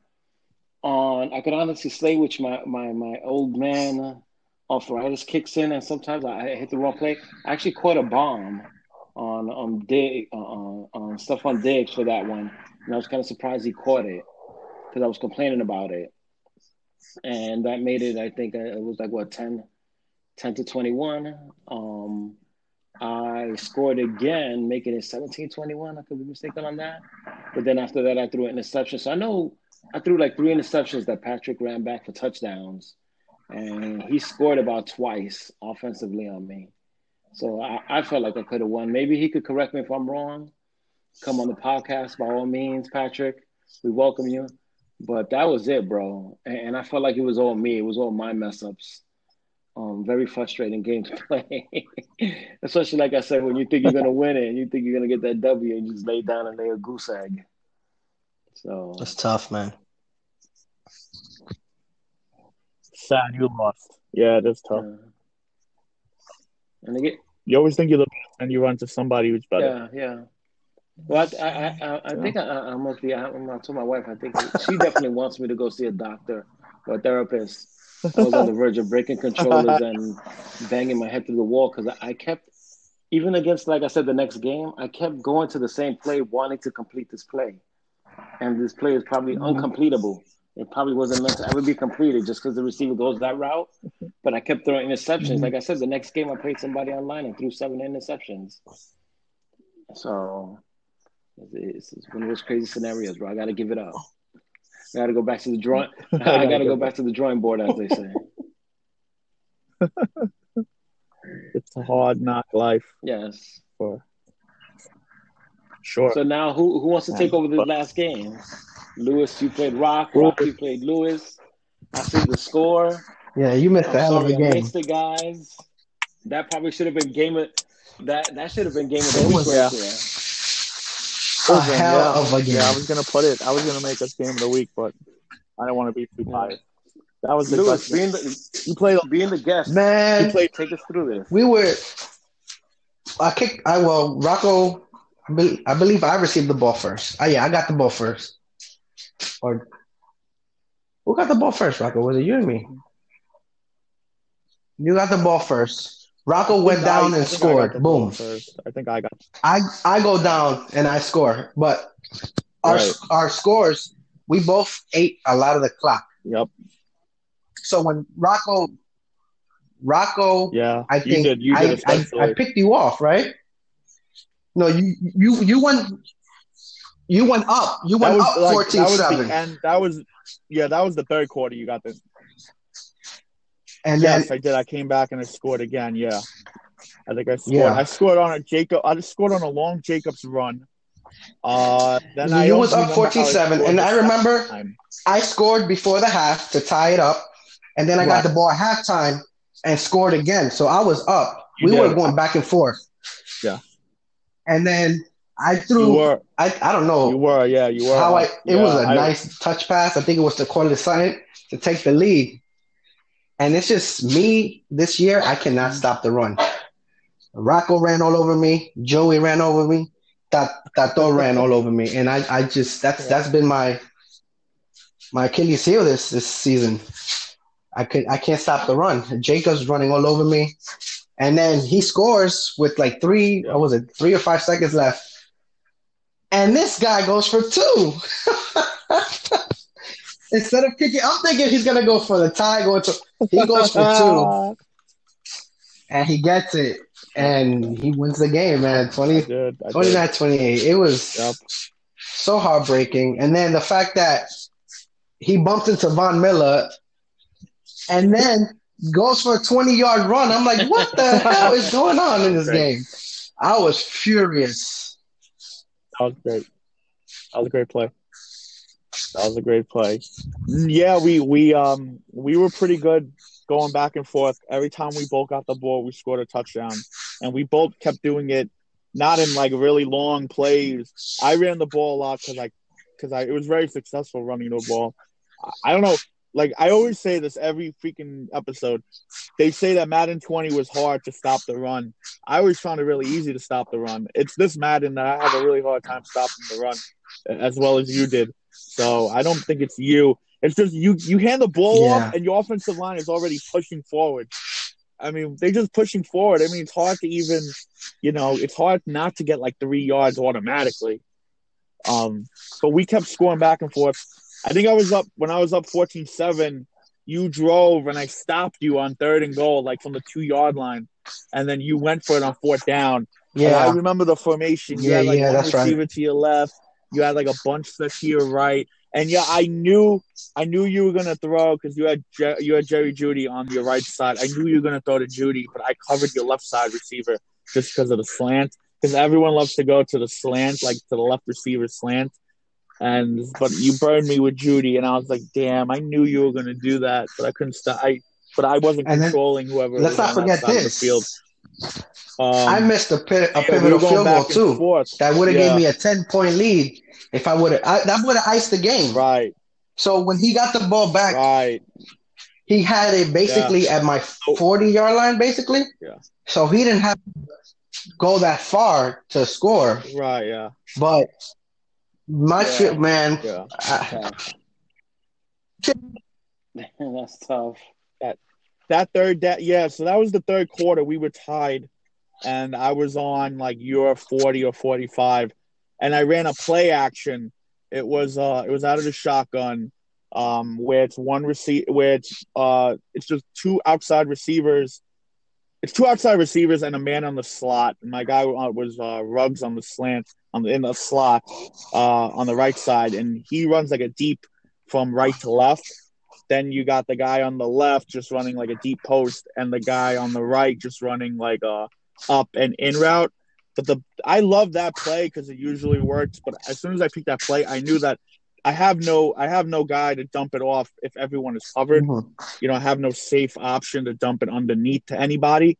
on, I could honestly say, which my, my, my old man arthritis kicks in, and sometimes I hit the wrong play. I actually caught a bomb on on Dig uh, on, on Stefon Diggs for that one, and I was kind of surprised he caught it because I was complaining about it, and that made it. I think uh, it was like what 10, 10 to twenty one. Um, I scored again, making it 17-21. I could be mistaken on that, but then after that, I threw an interception. So I know I threw like three interceptions that Patrick ran back for touchdowns, and he scored about twice offensively on me. So I, I felt like I could have won. Maybe he could correct me if I'm wrong. Come on the podcast by all means, Patrick. We welcome you. But that was it, bro. And, and I felt like it was all me. It was all my mess ups. Um, very frustrating game to play. Especially like I said, when you think you're gonna win it and you think you're gonna get that W and you just lay down and lay a goose egg. So That's tough, man. Sad you lost. Yeah, that's tough. yeah. and again, You always think you're the best, and you run to somebody who's better. Yeah, yeah. Well, I, I, I, I think I, I must be. I, I told my wife. I think she definitely wants me to go see a doctor or a therapist. I was on the verge of breaking controllers and banging my head through the wall because I, I kept, even against, like I said, the next game, I kept going to the same play, wanting to complete this play, and this play is probably mm-hmm. uncompletable. It probably wasn't meant to ever be completed just because the receiver goes that route. But I kept throwing interceptions. Mm-hmm. Like I said, the next game I played somebody online and threw seven interceptions. So it's, it's one of those crazy scenarios, bro. I got to give it up. I got to go back to the drawing. I got to go back to the drawing board, as they say. It's a hard knock life Yes. for sure. So now, who who wants to take over this last game? Lewis, you played Rock. Rock, you played Lewis. I see the score. Yeah, you missed I'm the hell of sorry, a I game. missed it, guys. That probably should have been game of that. That should have been game of the It week was- right yeah. there. Oh, a hell of a game. Yeah, I was gonna put it. I was gonna make us game of the week, but I don't want to be too biased. That was the Lewis, best. being the You played. being the guest, Man, You played. take us through this. we were. I kicked. I well, Rocco. I bel- I believe I received the ball first. Oh yeah, I got the ball first. Or who got the ball first, Rocco? Was it you or me? You got the ball first. Rocco went down I and I scored. Boom. I think I got. I I go down and I score, but our Right. our scores we both ate a lot of the clock. Yep. So when Rocco Rocco Yeah. I you think did. You I, did I, especially. I picked you off, right? No, you you you went you went up. You went was up like, 14 that was 7. the end. That was. Yeah, that was the third quarter. You got the. And Yes, I did. I came back and I scored again. Yeah. I think I scored. Yeah. I scored on a Jacob. I just scored on a long Jacobs run. Uh, then I You was up remember how 14-7, and I remember- time. I scored before the half to tie it up. And then I got the ball at halftime and scored again. So I was up. You we were going back and forth. Yeah. And then I You threw were. I, I don't know You were. Yeah, you were. how I it Yeah, was a I- nice touch pass. I think it was the quarter to Courtland Sutton to take the lead. And it's just me this year, I cannot mm-hmm. stop the run. Rocco ran all over me, Joey ran over me, Tat- Tato ran all over me. And I, I just that's Yeah. that's been my my Achilles heel this this season. I could I can't stop the run. Jacobs running all over me. And then he scores with like three, what was it, three or five seconds left. And this guy goes for two. Instead of kicking, I'm thinking he's gonna go for the tie. Going to he goes for two, and he gets it, and he wins the game, man. I did. I did. 29 28. It was Yep. so heartbreaking. And then the fact that he bumped into Von Miller and then goes for a 20 yard run. I'm like, what the hell is going on in this Great. game? I was furious. That was great. That was a great play. That was a great play. Yeah, we we um we were pretty good going back and forth. Every time we both got the ball, we scored a touchdown, and we both kept doing it, not in like really long plays. I ran the ball a lot because I, because I it was very successful running the ball. I don't know. Like I always say this every freaking episode. They say that Madden 20 was hard to stop the run. I always found it really easy to stop the run. It's this Madden that I have a really hard time stopping the run, as well as you did. So I don't think it's you. It's just you you hand the ball Yeah. off and your offensive line is already pushing forward. I mean, they're just pushing forward. I mean, it's hard to even, you know, it's hard not to get like three yards automatically. Um, but we kept scoring back and forth. I think I was up when I was up 14-7, you drove and I stopped you on third and goal, like from the two yard line, and then you went for it on fourth down. And I remember the formation. You Yeah, had like yeah, one that's right. receiver to your left. You had like a bunch to your right. And yeah, I knew I knew you were gonna throw because you had Je- you had Jerry Jeudy on your right side. I knew you were gonna throw to Jeudy, but I covered your left side receiver just because of the slant. Because everyone loves to go to the slant, like to the left receiver slant. And but you burned me with Jeudy, and I was like, damn, I knew you were gonna do that, but I couldn't stop. I but I wasn't And then- controlling whoever. let's was not on that forget side of this. the field. Um, I missed a, pit, a yeah, pivotal going field goal too. forth. That would have Yeah. gave me a ten point lead if I would have. That would have iced the game. Right, So when he got the ball back, right. he had it basically at my forty yard line, basically. Yeah. So he didn't have to go that far to score, Right, yeah, but my Yeah. shit, man. yeah. I, That's tough. That third, that yeah. So that was the third quarter. We were tied, and I was on like your forty or forty-five, and I ran a play action. It was uh, it was out of the shotgun, um, where it's one receive, where it's uh, it's just two outside receivers. It's two outside receivers and a man on the slot. My guy uh, was uh, Ruggs on the slant on the in the slot, uh, on the right side, and he runs like a deep from right to left. Then you got the guy on the left just running like a deep post, and the guy on the right just running like a up and in route. But the I love that play because it usually works. But as soon as I picked that play, I knew that I have no I have no guy to dump it off if everyone is covered. Mhm. You know, I have no safe option to dump it underneath to anybody.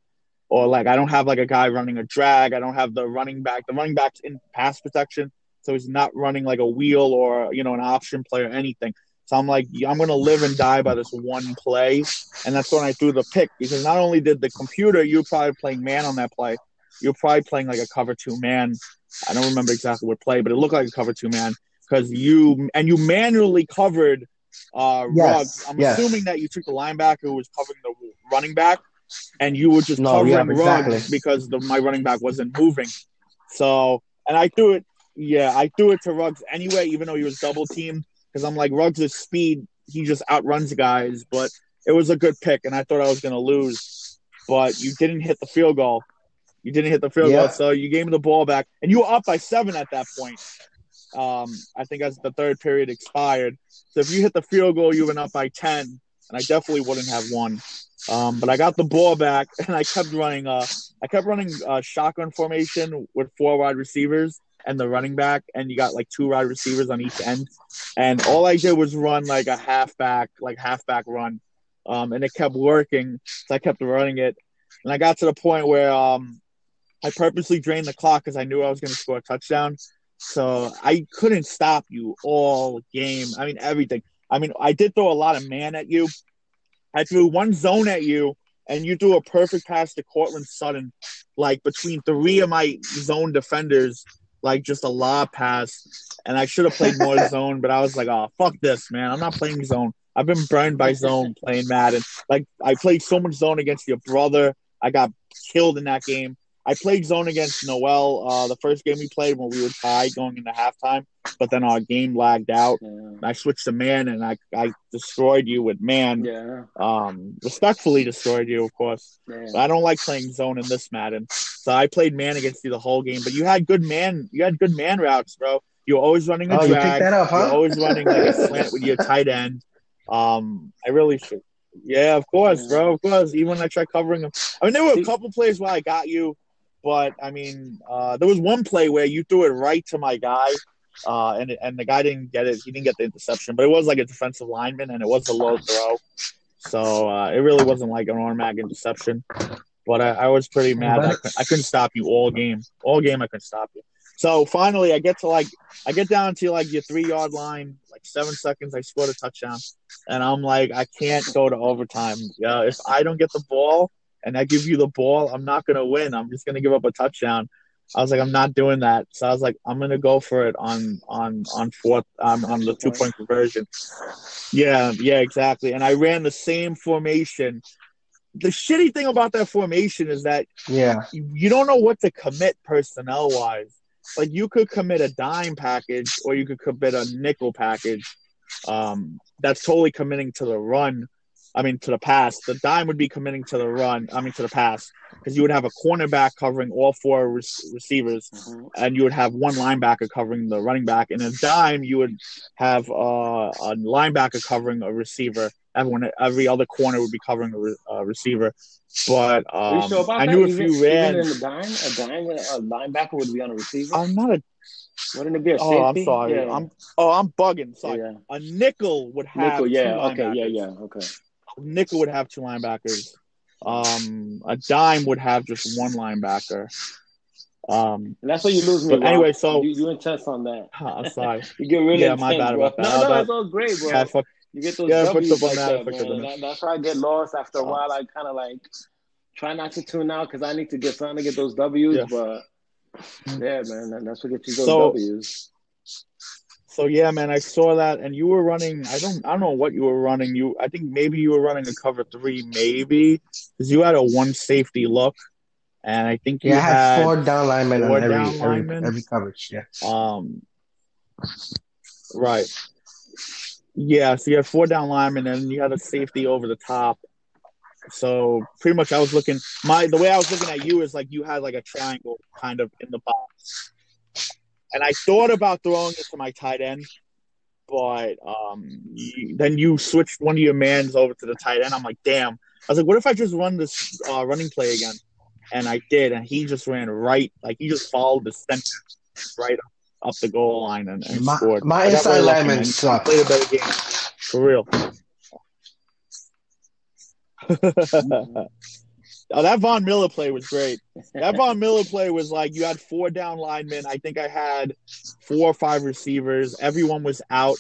Or like I don't have like a guy running a drag. I don't have the running back. The running back's in pass protection, so he's not running like a wheel or you know an option play or anything. So I'm like, I'm gonna live and die by this one play, and that's when I threw the pick because not only did the computer, you were probably playing man on that play, you were probably playing like a cover two man. I don't remember exactly what play, but it looked like a cover two man because you and you manually covered uh Yes, Ruggs. I'm yes. assuming that you took the linebacker who was covering the running back, and you were just No, covering yeah, Ruggs exactly. because the, my running back wasn't moving. So, and I threw it. Yeah, I threw it to Ruggs anyway, even though he was double teamed because I'm like Ruggs' speed, he just outruns guys. But it was a good pick, and I thought I was going to lose, but you didn't hit the field goal. You didn't hit the field Yeah. goal, so you gave me the ball back, and you were up by seven at that point. Um, I think as the third period expired. So if you hit the field goal, you went up by ten, and I definitely wouldn't have won. Um, but I got the ball back, and I kept running. Uh, I kept running uh, shotgun formation with four wide receivers and the running back, and you got like two wide receivers on each end. And all I did was run like a halfback, like halfback run, um, and it kept working. So I kept running it, and I got to the point where um, I purposely drained the clock because I knew I was going to score a touchdown. So I couldn't stop you all game. I mean everything. I mean I did throw a lot of man at you. I threw one zone at you, and you threw a perfect pass to Courtland Sutton, like between three of my zone defenders, like just a lob pass. And I should have played more zone, but I was like, oh fuck this, man. I'm not playing zone. I've been burned by zone playing Madden. Like I played so much zone against your brother. I got killed in that game. I played zone against Noel uh, the first game we played when we were tied going into halftime, but then our game lagged out. Yeah. I switched to man and I, I destroyed you with man. Yeah. Um, respectfully destroyed you, of course. yeah. But I don't like playing zone in this Madden. So I played man against you the whole game. But you had good man. You had good man routes, bro. You were always running a Oh, you drag. picked that up, huh? You're always running like a slant with your tight end. Um, I really should. Yeah, of course, Yeah. bro. Of course. Even when I tried covering him. I mean, there were a couple plays where I got you, but I mean, uh, there was one play where you threw it right to my guy, uh, and and the guy didn't get it. He didn't get the interception, but it was like a defensive lineman, and it was a low throw. So uh, it really wasn't like an automatic interception. But I, I was pretty mad. I couldn't, I couldn't stop you all game. All game, I couldn't stop you. So finally, I get to like, I get down to like your three yard line, like seven seconds. I scored a touchdown, and I'm like, I can't go to overtime. Yeah, if I don't get the ball and I give you the ball, I'm not gonna win. I'm just gonna give up a touchdown. I was like, I'm not doing that. So I was like, I'm gonna go for it on on on fourth um, on the two point conversion. Yeah, yeah, exactly. And I ran the same formation. The shitty thing about that formation is that Yeah. you, you don't know what to commit personnel wise. Like you could commit a dime package or you could commit a nickel package. Um, that's totally committing to the run. I mean, to the pass. The dime would be committing to the run. I mean, to the pass because you would have a cornerback covering all four re- receivers, Mhm. and you would have one linebacker covering the running back. In a dime, you would have uh, a linebacker covering a receiver. Everyone, every other corner would be covering a, re- a receiver. But um, sure I that? knew if even, you ran, even in the dime, a dime, a linebacker would be on a receiver. I'm not a. Wouldn't it be a safety? Oh, I'm sorry. Yeah. I'm. Oh, I'm bugging. Sorry. yeah. A nickel would have Nickel, yeah, okay, yeah, yeah, okay. Nickel would have two linebackers. Um, a dime would have just one linebacker. Um, And that's where you lose me. But anyway, so- you, you intense on that. I'm sorry. You get really Yeah, intense, my bad bro. about that. No, no, it's all great, bro. Yeah, fuck. You get those Yeah, W's like that, that, fucked up man. That, that's why I get lost after a while. I kind of like try not to tune out because I need to get something to get those W's. Yeah. But yeah, man, that- that's what gets you those So- W's. So yeah, man, I saw that, and you were running. I don't, I don't know what you were running. You, I think maybe you were running a cover three, maybe because you had a one safety look, and I think you Yeah, I had had four down linemen four on every, down every, linemen? every coverage. Yeah. Um, right. Yeah, so you had four down linemen, and you had a safety over the top. So pretty much, I was looking. My the way I was looking at you is like you had like a triangle kind of in the box, and I thought about throwing it to my tight end, but um, then you switched one of your mans over to the tight end. I'm like, damn. I was like, what if I just run this uh, running play again? And I did, and he just ran right, like he just followed the center right up, up the goal line and, and My- scored. my I got inside lineman sucks. Played a better game, for real. oh, that Von Miller play was great. That Von Miller play was like you had four down linemen. I think I had four or five receivers. Everyone was out,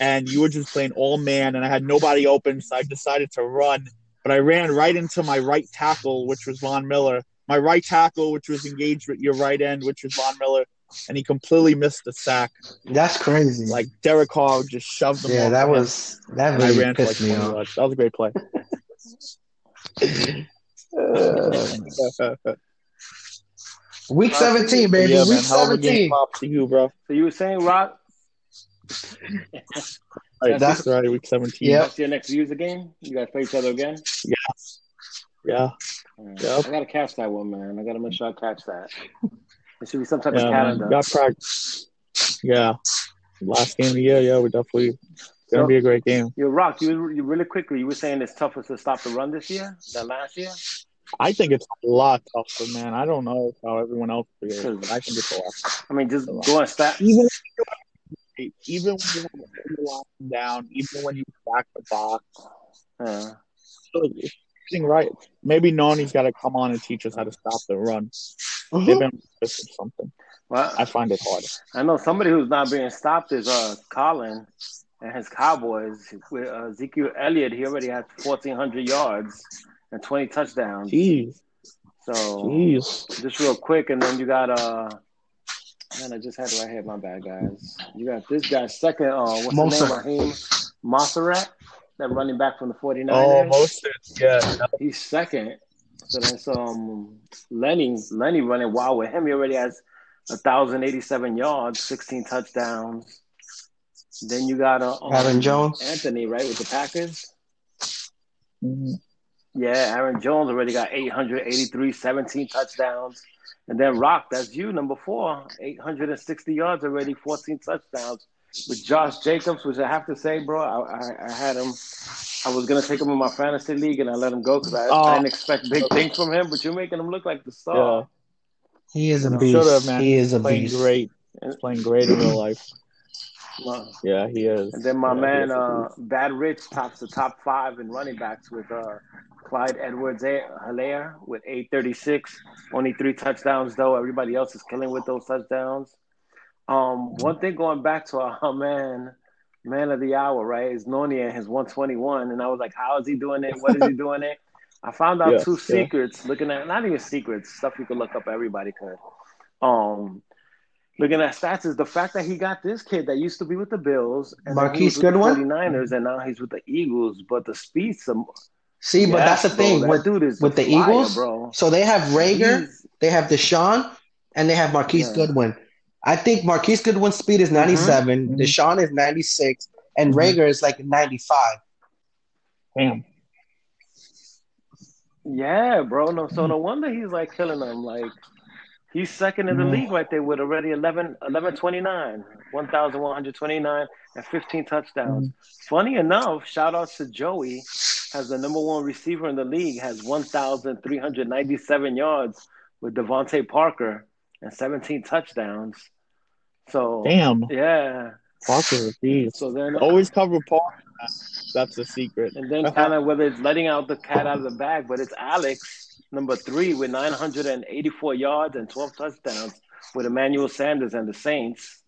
and you were just playing all man, and I had nobody open, so I decided to run. But I ran right into my right tackle, which was Von Miller. My right tackle, which was engaged with your right end, which was Von Miller, and he completely missed the sack. That's crazy. Like Derek Carr just shoved him. yeah, that the was that and I really ran for like pissed me off. yards. That was a great play. Week 17, baby. yeah, Week man, hell of a game. 17. Props to you, bro. So you were saying, Rock, Right, That's- that's right. Week seventeen. Yeah. that's your next user game? You guys play each other again? yeah. Alright. Yep. I gotta catch that one, man. I gotta make sure I catch that. There should be some type of Yeah, man. calendar. Got practice. Yeah. Last game of the year, yeah, we're definitely gonna So- be a great game. You Rock, you, you really quickly, you were saying it's tougher to stop the run this year than last year? I think it's a lot tougher, man. I don't know how everyone else feels, but I think it's a lot. I mean, just going stat. Even even when you a line down, even when you back the box, Uh, everything right. Maybe Nani's got to come on and teach us how to stop the run. They've been something. well, I find it hard. I know somebody who's not being stopped is uh Colin and his Cowboys. With uh, Ezekiel Elliott, he already has fourteen hundred yards and twenty touchdowns. Jeez, So jeez. just real quick, and then you got uh. Man, I just had it right here. My bad, guys. You got this guy second. Uh, what's the name? Raheem Mostert, that running back from the 49ers. Oh, most yeah. He's second. So that's um Lenny. Lenny running wild with him. He already has thousand eighty seven yards, sixteen touchdowns. Then you got uh, um, Aaron Jones. Anthony, right, with the Packers. Mhm. Yeah, Aaron Jones already got 883, 17 touchdowns. And then Rock, that's you, number four, 860 yards already, 14 touchdowns. With Josh Jacobs, which I have to say, bro, I, I, I had him. I was gonna take him in my fantasy league, and I let him go because I, Oh. I didn't expect big things from him. But you're making him look like the Yeah, star. He is a Should beast. have, man. He is a playing beast. great. He's playing great in real life. Yeah, he is. And then my Yeah, man, uh, Bad Rich tops the top five in running backs with uh, Clyde Edwards Helaire with 836. Only three touchdowns, though. Everybody else is killing with those touchdowns. Um, one thing going back to our man, man of the hour, right, is Noni and his 121. And I was like, how is he doing it? What is he doing it? I found out Yeah, two yeah. secrets looking at, not even secrets, stuff you could look up, everybody could. Um, looking at stats is the fact that he got this kid that used to be with the Bills and then Marquise was with the Goodwin? 49ers and now he's with the Eagles. But the speed, some See, but Yes, that's the bro, thing that with dude is with the fire, Eagles. bro. So they have Reagor, He's- they have DeSean, and they have Marquise Yeah. Goodwin. I think Marquise Goodwin's speed is 97, Mhm. DeSean is 96, and Mhm. Reagor is like 95. Damn. Yeah, bro. No, so no wonder he's like killing them. Like he's second in the Mhm. league right there with already 11, 1129, 1,129 and 15 touchdowns. Funny enough, shout out to Joey, has the number one receiver in the league, has 1,397 yards with DeVante Parker and 17 touchdowns. So Damn. yeah. Parker, jeez. So then Always cover Parker. That's the secret. And then kind of whether it's letting out the cat out of the bag, but it's Alex, number three, with 984 yards and 12 touchdowns with Emmanuel Sanders and the Saints.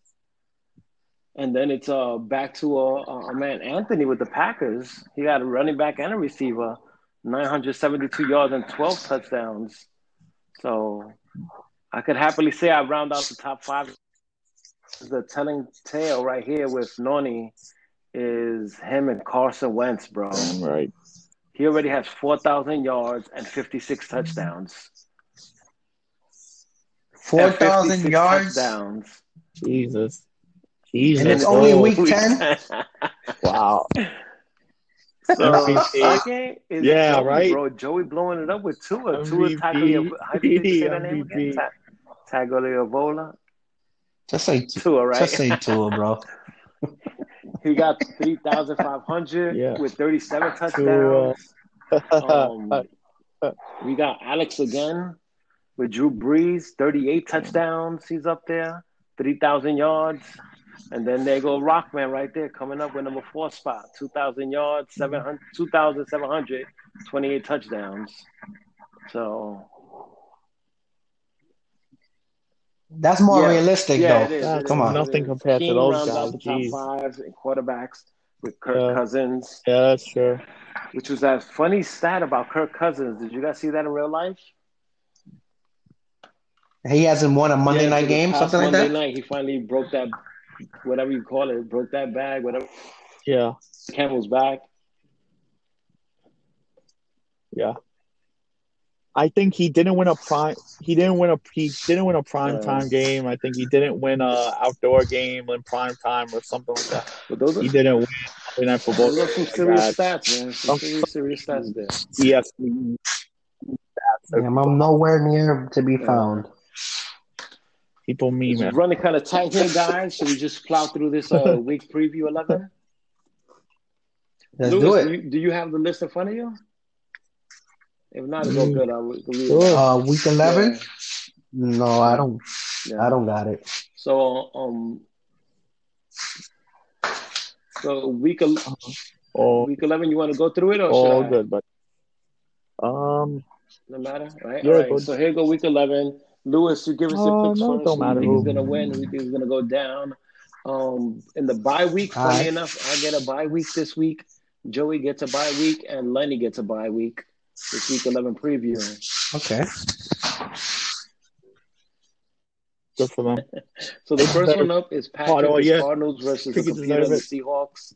And then it's uh back to uh, uh, our man Anthony with the Packers. He got a running back and a receiver, 972 yards and 12 touchdowns. So I could happily say I round out the top five. The telling tale right here with Noni is him and Carson Wentz, bro. Right. He already has 4,000 yards and 56 touchdowns. 4,000 yards. Touchdowns. Jesus. Jesus. And it's only week 10? Wow. so MVP. is Yeah, Joey, right? bro. Joey blowing it up with Tua. Tua MVP. Tagovailoa. How do you say that name again? MVP. Tagovailoa. Just say Tua, right? just say Tua, bro. he got 3,500 Yeah. with 37 Tua. touchdowns. Um, we got Alex again with Drew Brees, 38 touchdowns. He's up there, 3,000 yards. And then they go Rockman right there coming up with number four spot, 2,000 yards, 700, 2,728 touchdowns. So, That's more Yeah. realistic, yeah, though. it is. Come on. Nothing is. compared to those rounds out guys, the top jeez. five in quarterbacks with Kirk Yeah. Cousins, yeah, that's true. which was that funny stat about Kirk Cousins. Did you guys see that in real life? He hasn't won a Monday Yeah, night game, past something like Monday that. night, he finally broke that, whatever you call it, broke that bag, whatever. Yeah. Camel's back. Yeah. I think he didn't win a prime. He didn't win a. He didn't win a prime Yeah. time game. I think he didn't win a outdoor game in prime time or something like that. But those are, He didn't win Monday Night Football. those are some serious Bad. stats, man. Some serious, serious stats there. ESPN. Yeah, I'm nowhere near to be found. People mean man. running kind of tight here, guys. Should we just plow through this uh, week preview 11? Let's Louis, do it. Do you, do you have the list in front of you? If not, it's all Mm. good. I would read it. Sure. Uh, week 11? Yeah, No, I don't. yeah. I don't got it. So, um, so week el- Oh, week 11, you want to go through it or all I? good, but um, No matter, right? Yeah, All right. good. So here go week eleven. Lewis, you give us your Uh, picks no, first. don't Who matter you think who. is gonna win? Who you think is gonna go down? Um, in the bye week, All funny right. enough, I get a bye week this week. Joey gets a bye week, and Lenny gets a bye week. This week eleven preview. Okay. good for them. So the first one up is Patrick Oh, yeah. Cardinals versus the he computer the Seahawks.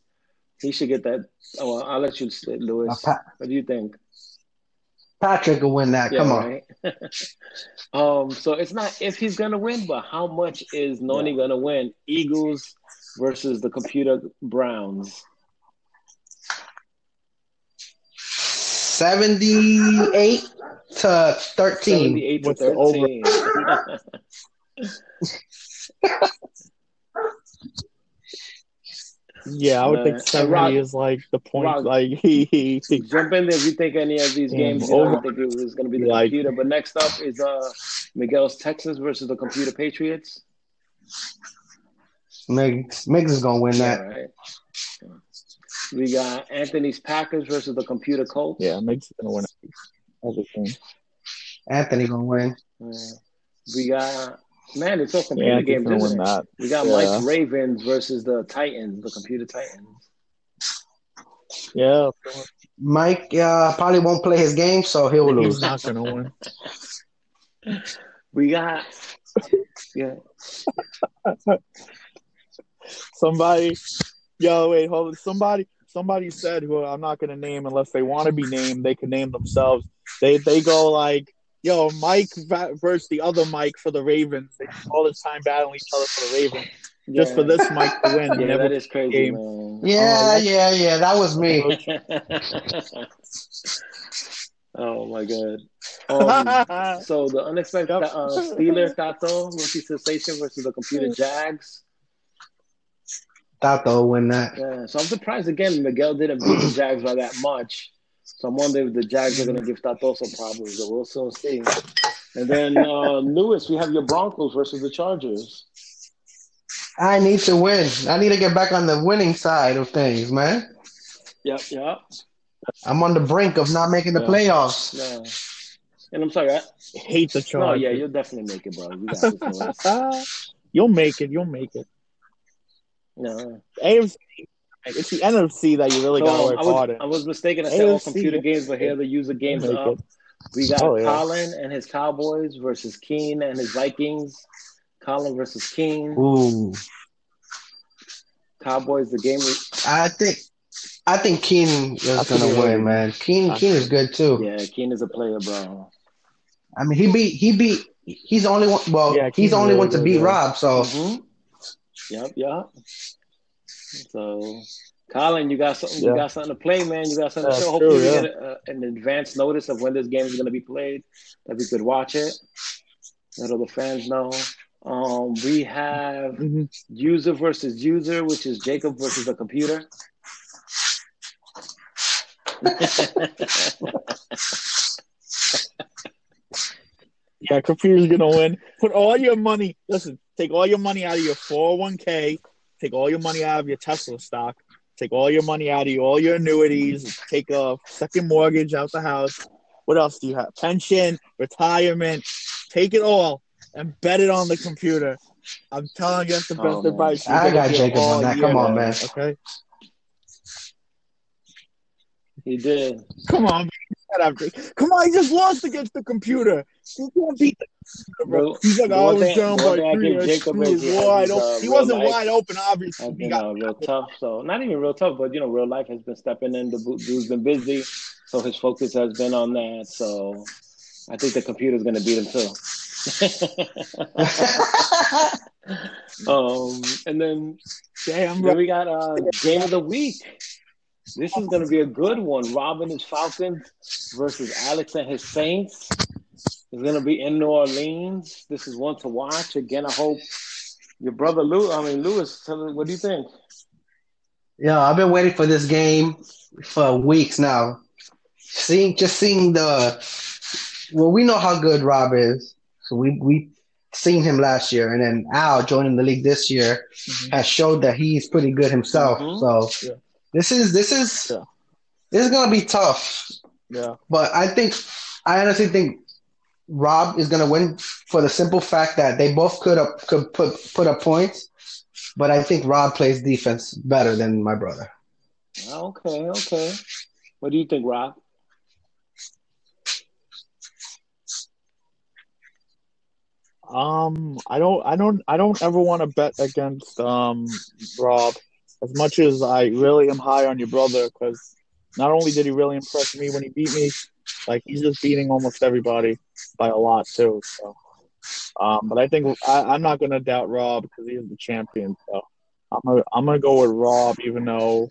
He should get that. Oh, well, I'll let you sit, Uh, Lewis. Pa- What do you think? Patrick will win that. Come on. right? um, so it's not if he's gonna win, but how much is Noni gonna win? Eagles versus the computer Browns. 78 to 13. Seventy-eight to What's the thirteen. Yeah, I would Uh, think and seventy Rock- is like the point. Rock- like he, he, he Jump in there if you think any of these games. You know, over. I think it was gonna be the Like- computer. But next up is uh Miguel's Texas versus the computer Patriots. Migs, Migs is gonna win that. right. We got Anthony's Packers versus the Computer Colts. Yeah, Migs gonna win it. Everything. Anthony gonna win. Yeah. We got man, it's all Yeah, computer he's games, isn't win it? that. We got Yeah. Mike's Ravens versus the Titans, the Computer Titans. Yeah, Mike uh, probably won't play his game, so he'll lose. he's lose. not gonna win. We got yeah. Somebody, yo, wait, hold on. Somebody, somebody said who I'm not gonna name unless they want to be named. They can name themselves. They they go like, yo, Mike versus the other Mike for the Ravens. They all the time battling each other for the Ravens just for this Mike to win. Yeah, that is crazy, game. man. Yeah, yeah, yeah. That was me. oh my god. Um, so the unexpected uh, Steeler Tato rookie sensation versus the computer Jags. Tato will win that. Yeah, so I'm surprised again Miguel didn't beat the Jags by that much. So I'm wondering if the Jags are gonna give Tato some problems, but we'll soon see. And then uh, Lewis, we have your Broncos versus the Chargers. I need to win. I need to get back on the winning side of things, man. Yep, yep. I'm on the brink of not making the Yeah. playoffs. No. And I'm sorry, I, hate the no, Chargers. yeah, you'll definitely make it, bro. You got this, You'll make it. You'll make it. No. AFC. It's the NFC that you really So, gotta work I, hard was, in. I was mistaken. I said all computer games, but here the user games are up. We got Oh, yeah. Colin and his Cowboys versus Keen and his Vikings. Colin versus Keen. Ooh, Cowboys, the game. I think, I think Keenan is gonna gonna win, man. Keen, Keen is good too. Yeah, Keen is a player, bro. I mean, he beat, he beat. He's the only one. Well, Yeah, he's the only really one to beat yeah. Rob. So Mhm. Yep, yep. So, Colin, you got something. You got something to play, man. You got something That's to show. Hopefully, true, we yeah. get a, an advance notice of when this game is going to be played, that we could watch it. Let other fans know. Um, we have Mhm. user versus user, which is Jacob versus the computer. Yeah, computer's gonna win. Put all your money. Listen, take all your money out of your 401k. Take all your money out of your Tesla stock. Take all your money out of your, all your annuities. Take a second mortgage out the house. What else do you have? Pension, retirement. Take it all and bet it on the computer. I'm telling you, that's the best Oh, advice. you're I got Jacob on that. year Come on, man. Okay, he did. come on, Shut. Come on, he just lost against the computer. He can't beat the computer, bro. He's like, the I was thing- down by three. I Jacob screwed is he wide open. uh, he wasn't life- wide open, obviously. Has He been got uh, real tough. So not even real tough, but you know, real life has been stepping in. The dude's been busy, so his focus has been on that. So I think the computer's going to beat him too. um, and then damn then we got uh, game of the week. This is going to be a good one. Robin his Falcons versus Alex and his Saints. It's going to be in New Orleans. This is one to watch. Again, I hope your brother Lou. I mean Lewis. What do you think? Yeah, I've been waiting for this game for weeks now. Seeing just seeing the well, we know how good Rob is. So we we seen him last year, and then Al joining the league this year Mhm. has showed that he's pretty good himself. Mhm. So Yeah. This is this is Yeah. this is gonna be tough. Yeah. But I think I honestly think Rob is gonna win for the simple fact that they both could up could put put up points. But I think Rob plays defense better than my brother. Okay, okay. What do you think, Rob? Um, I don't, I don't, I don't ever want to bet against um Rob as much as I really am high on your brother because not only did he really impress me when he beat me, like he's just beating almost everybody by a lot too. So, um, but I think I, I'm not gonna doubt Rob because he's the champion. So I'm gonna, I'm gonna go with Rob, even though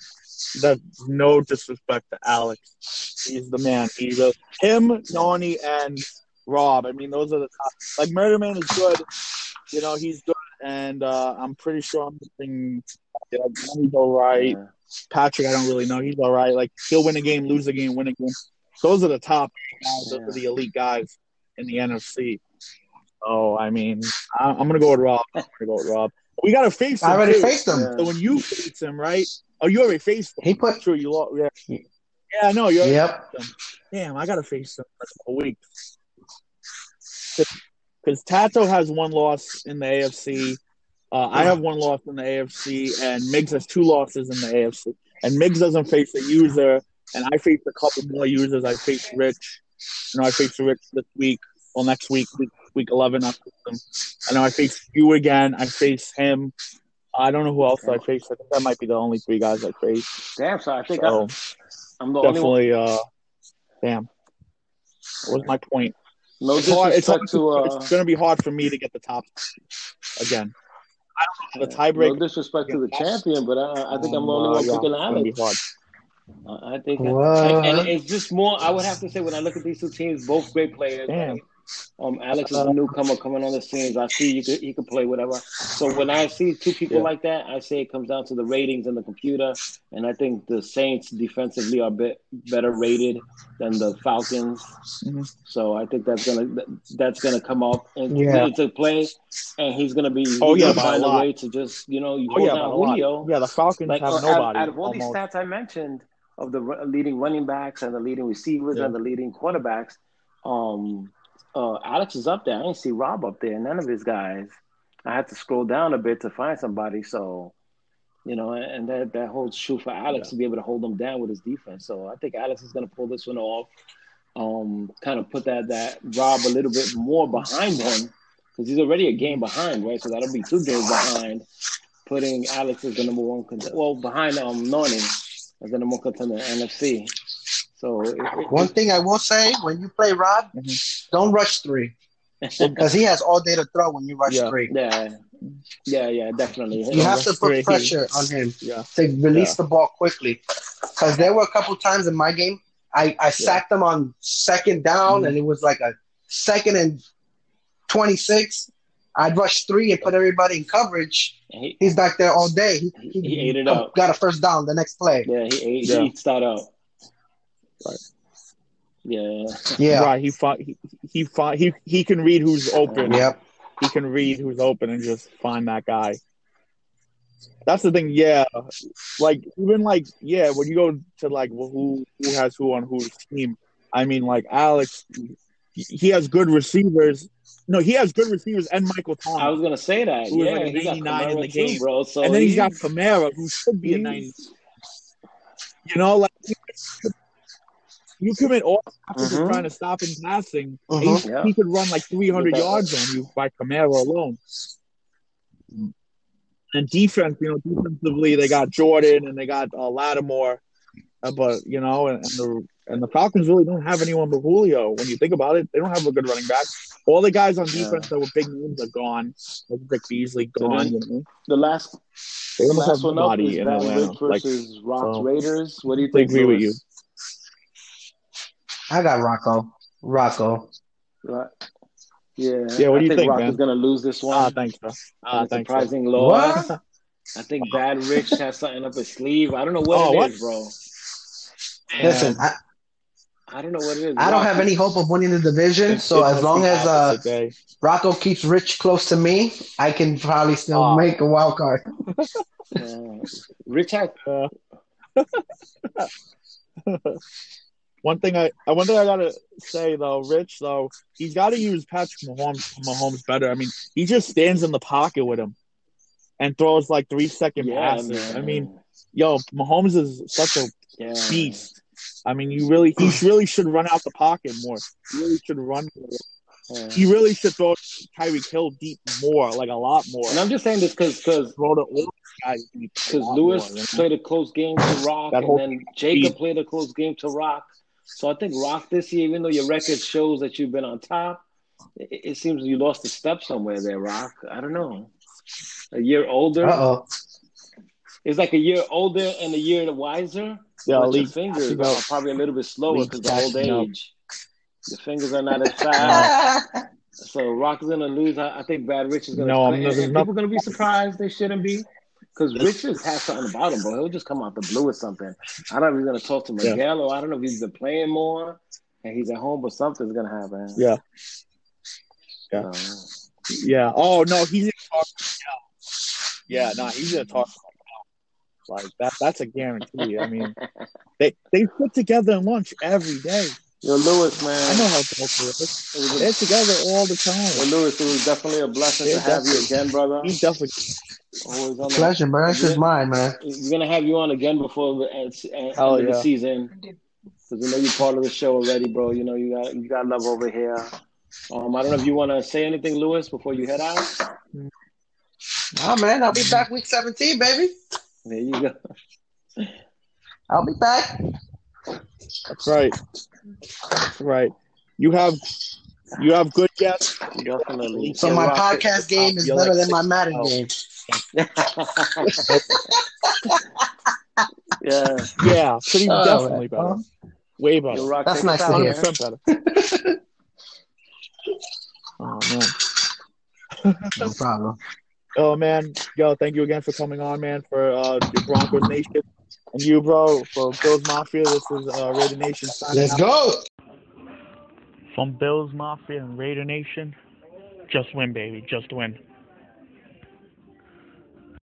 that's no disrespect to Alex. He's the man. He him, Nani, and Rob. I mean, those are the top. Like Murder Man is good. You know, he's good, and uh, I'm pretty sure I'm thinking. You know, he's all right. Yeah. Patrick, I don't really know. He's all right. Like he'll win a game, lose a game, win a game. Those are the top guys. Those are the elite guys in the NFC. Oh, I mean, I, I'm gonna go with Rob. I'm gonna go with Rob. We gotta face him. I already too. faced him. So when you face him, right? Oh, you already faced him. He put. True, you lost. Yeah, yeah, no, you. already Yep. faced him. Damn, I gotta face him for a couple weeks. Because Tato has one loss in the AFC. Uh, I have one loss in the AFC, and Migs has two losses in the AFC. And Migs doesn't face a user, and I face a couple more users. I face Rich. You know, I face Rich this week. Well, next week, week, week 11, I. I know I face you again. I face him. I don't know who else I face. I think that might be the only three guys I face. Damn, so I think So I, I'm the only one. definitely, uh, damn. What was my point? No It's, hard, it's, hard disrespect to, to. Uh, it's going to be hard for me to get the top again. I don't know the no tiebreaker. disrespect to the champion, but I, I think I'm the only one yeah, picking it's gonna be Alex. hard. I think, What? and, and it's just more. I would have to say when I look at these two teams, both great players. Damn. Um, Alex is a newcomer coming on the scenes. I see you could he could play whatever. So when I see two people Yeah. like that, I say it comes down to the ratings and the computer. And I think the Saints defensively are a bit better rated than the Falcons. Mhm. So I think that's gonna that's gonna come up and Yeah. into play. And he's gonna be Oh, yeah, a find a lot. way to just you know you Oh yeah, down a. Julio. Yeah, the Falcons Like have nobody. out, out of all these stats I mentioned of the r- leading running backs and the leading receivers Yeah. and the leading quarterbacks, um, uh, Alex is up there. I didn't see Rob up there. None of his guys. I had to scroll down a bit to find somebody. So, you know, and that that holds true for Alex Yeah. to be able to hold them down with his defense. So I think Alex is going to pull this one off. Um, kind of put that that Rob a little bit more behind him because he's already a game behind, right? So that'll be two games behind, putting Alex as the number one contender. Well, behind um Norning as the number one contender in NFC. So it, it- One thing I will say: when you play Rob, Mhm. don't rush three because he has all day to throw when you rush Yeah. three. yeah, yeah, yeah, definitely. You have to Three. put pressure on him Yeah. to release Yeah. the ball quickly. Because there were a couple times in my game, I, I sacked them on second down, Mhm. and it was like a second and 26. I'd rush three and put everybody in coverage. he, He's back there all day. He, He- he ate it up. Got a first down the next play. yeah, he ate, Yeah. he eats that up. Right. Yeah, Yeah. Right. He fi- he he, fi- he he can read who's open. Yep. He can read who's open and just find that guy. That's the thing. Yeah. Like even like yeah, when you go to like well, who who has who on whose team. I mean, like Alex, he, he has good receivers. No, he has good receivers and Michael Thomas. I was gonna say that. Who Yeah, like a he got 99 in Kamara the too, game. bro. So and then he's got he's- Kamara, who should be a he's- 90. You know, like you commit all Mhm. of trying to stop him passing. Mhm. He, Yeah. he could run like 300 yards on you by Kamara alone. And defense, you know, defensively they got Jordan and they got uh, Lattimore, uh, but you know, and, and the and the Falcons really don't have anyone but Julio. When you think about it, they don't have a good running back. All the guys on defense that were big names are gone. Like Vic Beasley gone. You know, the last they the almost last have one up in Van Atlanta. Rich Like, versus Rocks so- Raiders. What do you I think? agree with Lewis? I got Rocco. Rocco. Right. Yeah. Yeah, what do I you think, Rock man? is gonna lose this one. ah, thanks, bro. Ah, in thanks. bro. surprising loss. What? I think Bad Rich has something up his sleeve. I don't know what Oh, it what? is, bro. Listen, I, I don't know what it is. I don't have any hope of winning the division. It's- So it as long as uh, opposite. Rocco keeps Rich close to me, I can probably still Oh. make a wild card. Uh, Rich had One thing I uh, one thing I gotta say though, Rich though, he's got to use Patrick Mahomes, Mahomes better. I mean, he just stands in the pocket with him and throws like three second yeah, passes. man. I mean, yo, Mahomes is such a yeah. beast. I mean, you really he really should run out the pocket more. He really should run. Yeah. He really should throw Tyreek Hill deep more, like a lot more. And I'm just saying this because because Throw to all guys deep. because Lewis more, played a close game to Rock, and then Jacob speed. played a close game to Rock. So I think Rock this year, even though your record shows that you've been on top, it, it seems you lost a step somewhere there, Rock. I don't know. A year older. Uh oh. It's like a year older and a year wiser. Yeah, but your league fingers catching are probably a little bit slower because of old catching up. age. Your fingers are not as fast. So Rock is gonna lose. I, I think Bad Rich is gonna. No, I'm not- and not- people gonna be surprised. They shouldn't be, because Richards has something about him, bro. He'll just come out the blue or something. I don't know if he's gonna talk to Yeah. Miguel, or I don't know if he's been playing more and he's at home, but something's gonna happen. Yeah. Yeah. So, Yeah. Oh no, he's in talk Yeah, nah, he's gonna talk like that. That's a guarantee. I mean, they they sit together and lunch every day. Yo, Lewis, man. I know how is. It was They're together all the Yo, time. Lewis, it was definitely a blessing Yeah, to have you again, brother. He's definitely Always on the Pleasure, bro. That's just Yeah. mine, man. We're gonna have you on again before the end, end Hell of the season because we know you're part of the show already, bro. You know you got you got love over here. Um, I don't know if you want to say anything, Lewis, before you head out. Oh man, I'll be back week 17, baby. There you go. I'll be back. That's right. That's right. You have you have good guests. Definitely. So my podcast game is better like than my six Madden oh. game. Yeah. Yeah, pretty Oh, definitely man. better. Way better. rock That's take nice to power, hear. better. Oh man. No problem. Oh man, yo, thank you again for coming on, man, for uh the Broncos Nation. And you, bro, for Bills Mafia. This is uh Raider Nation signing Let's out. go. From Bills Mafia and Raider Nation. Just win, baby. Just win.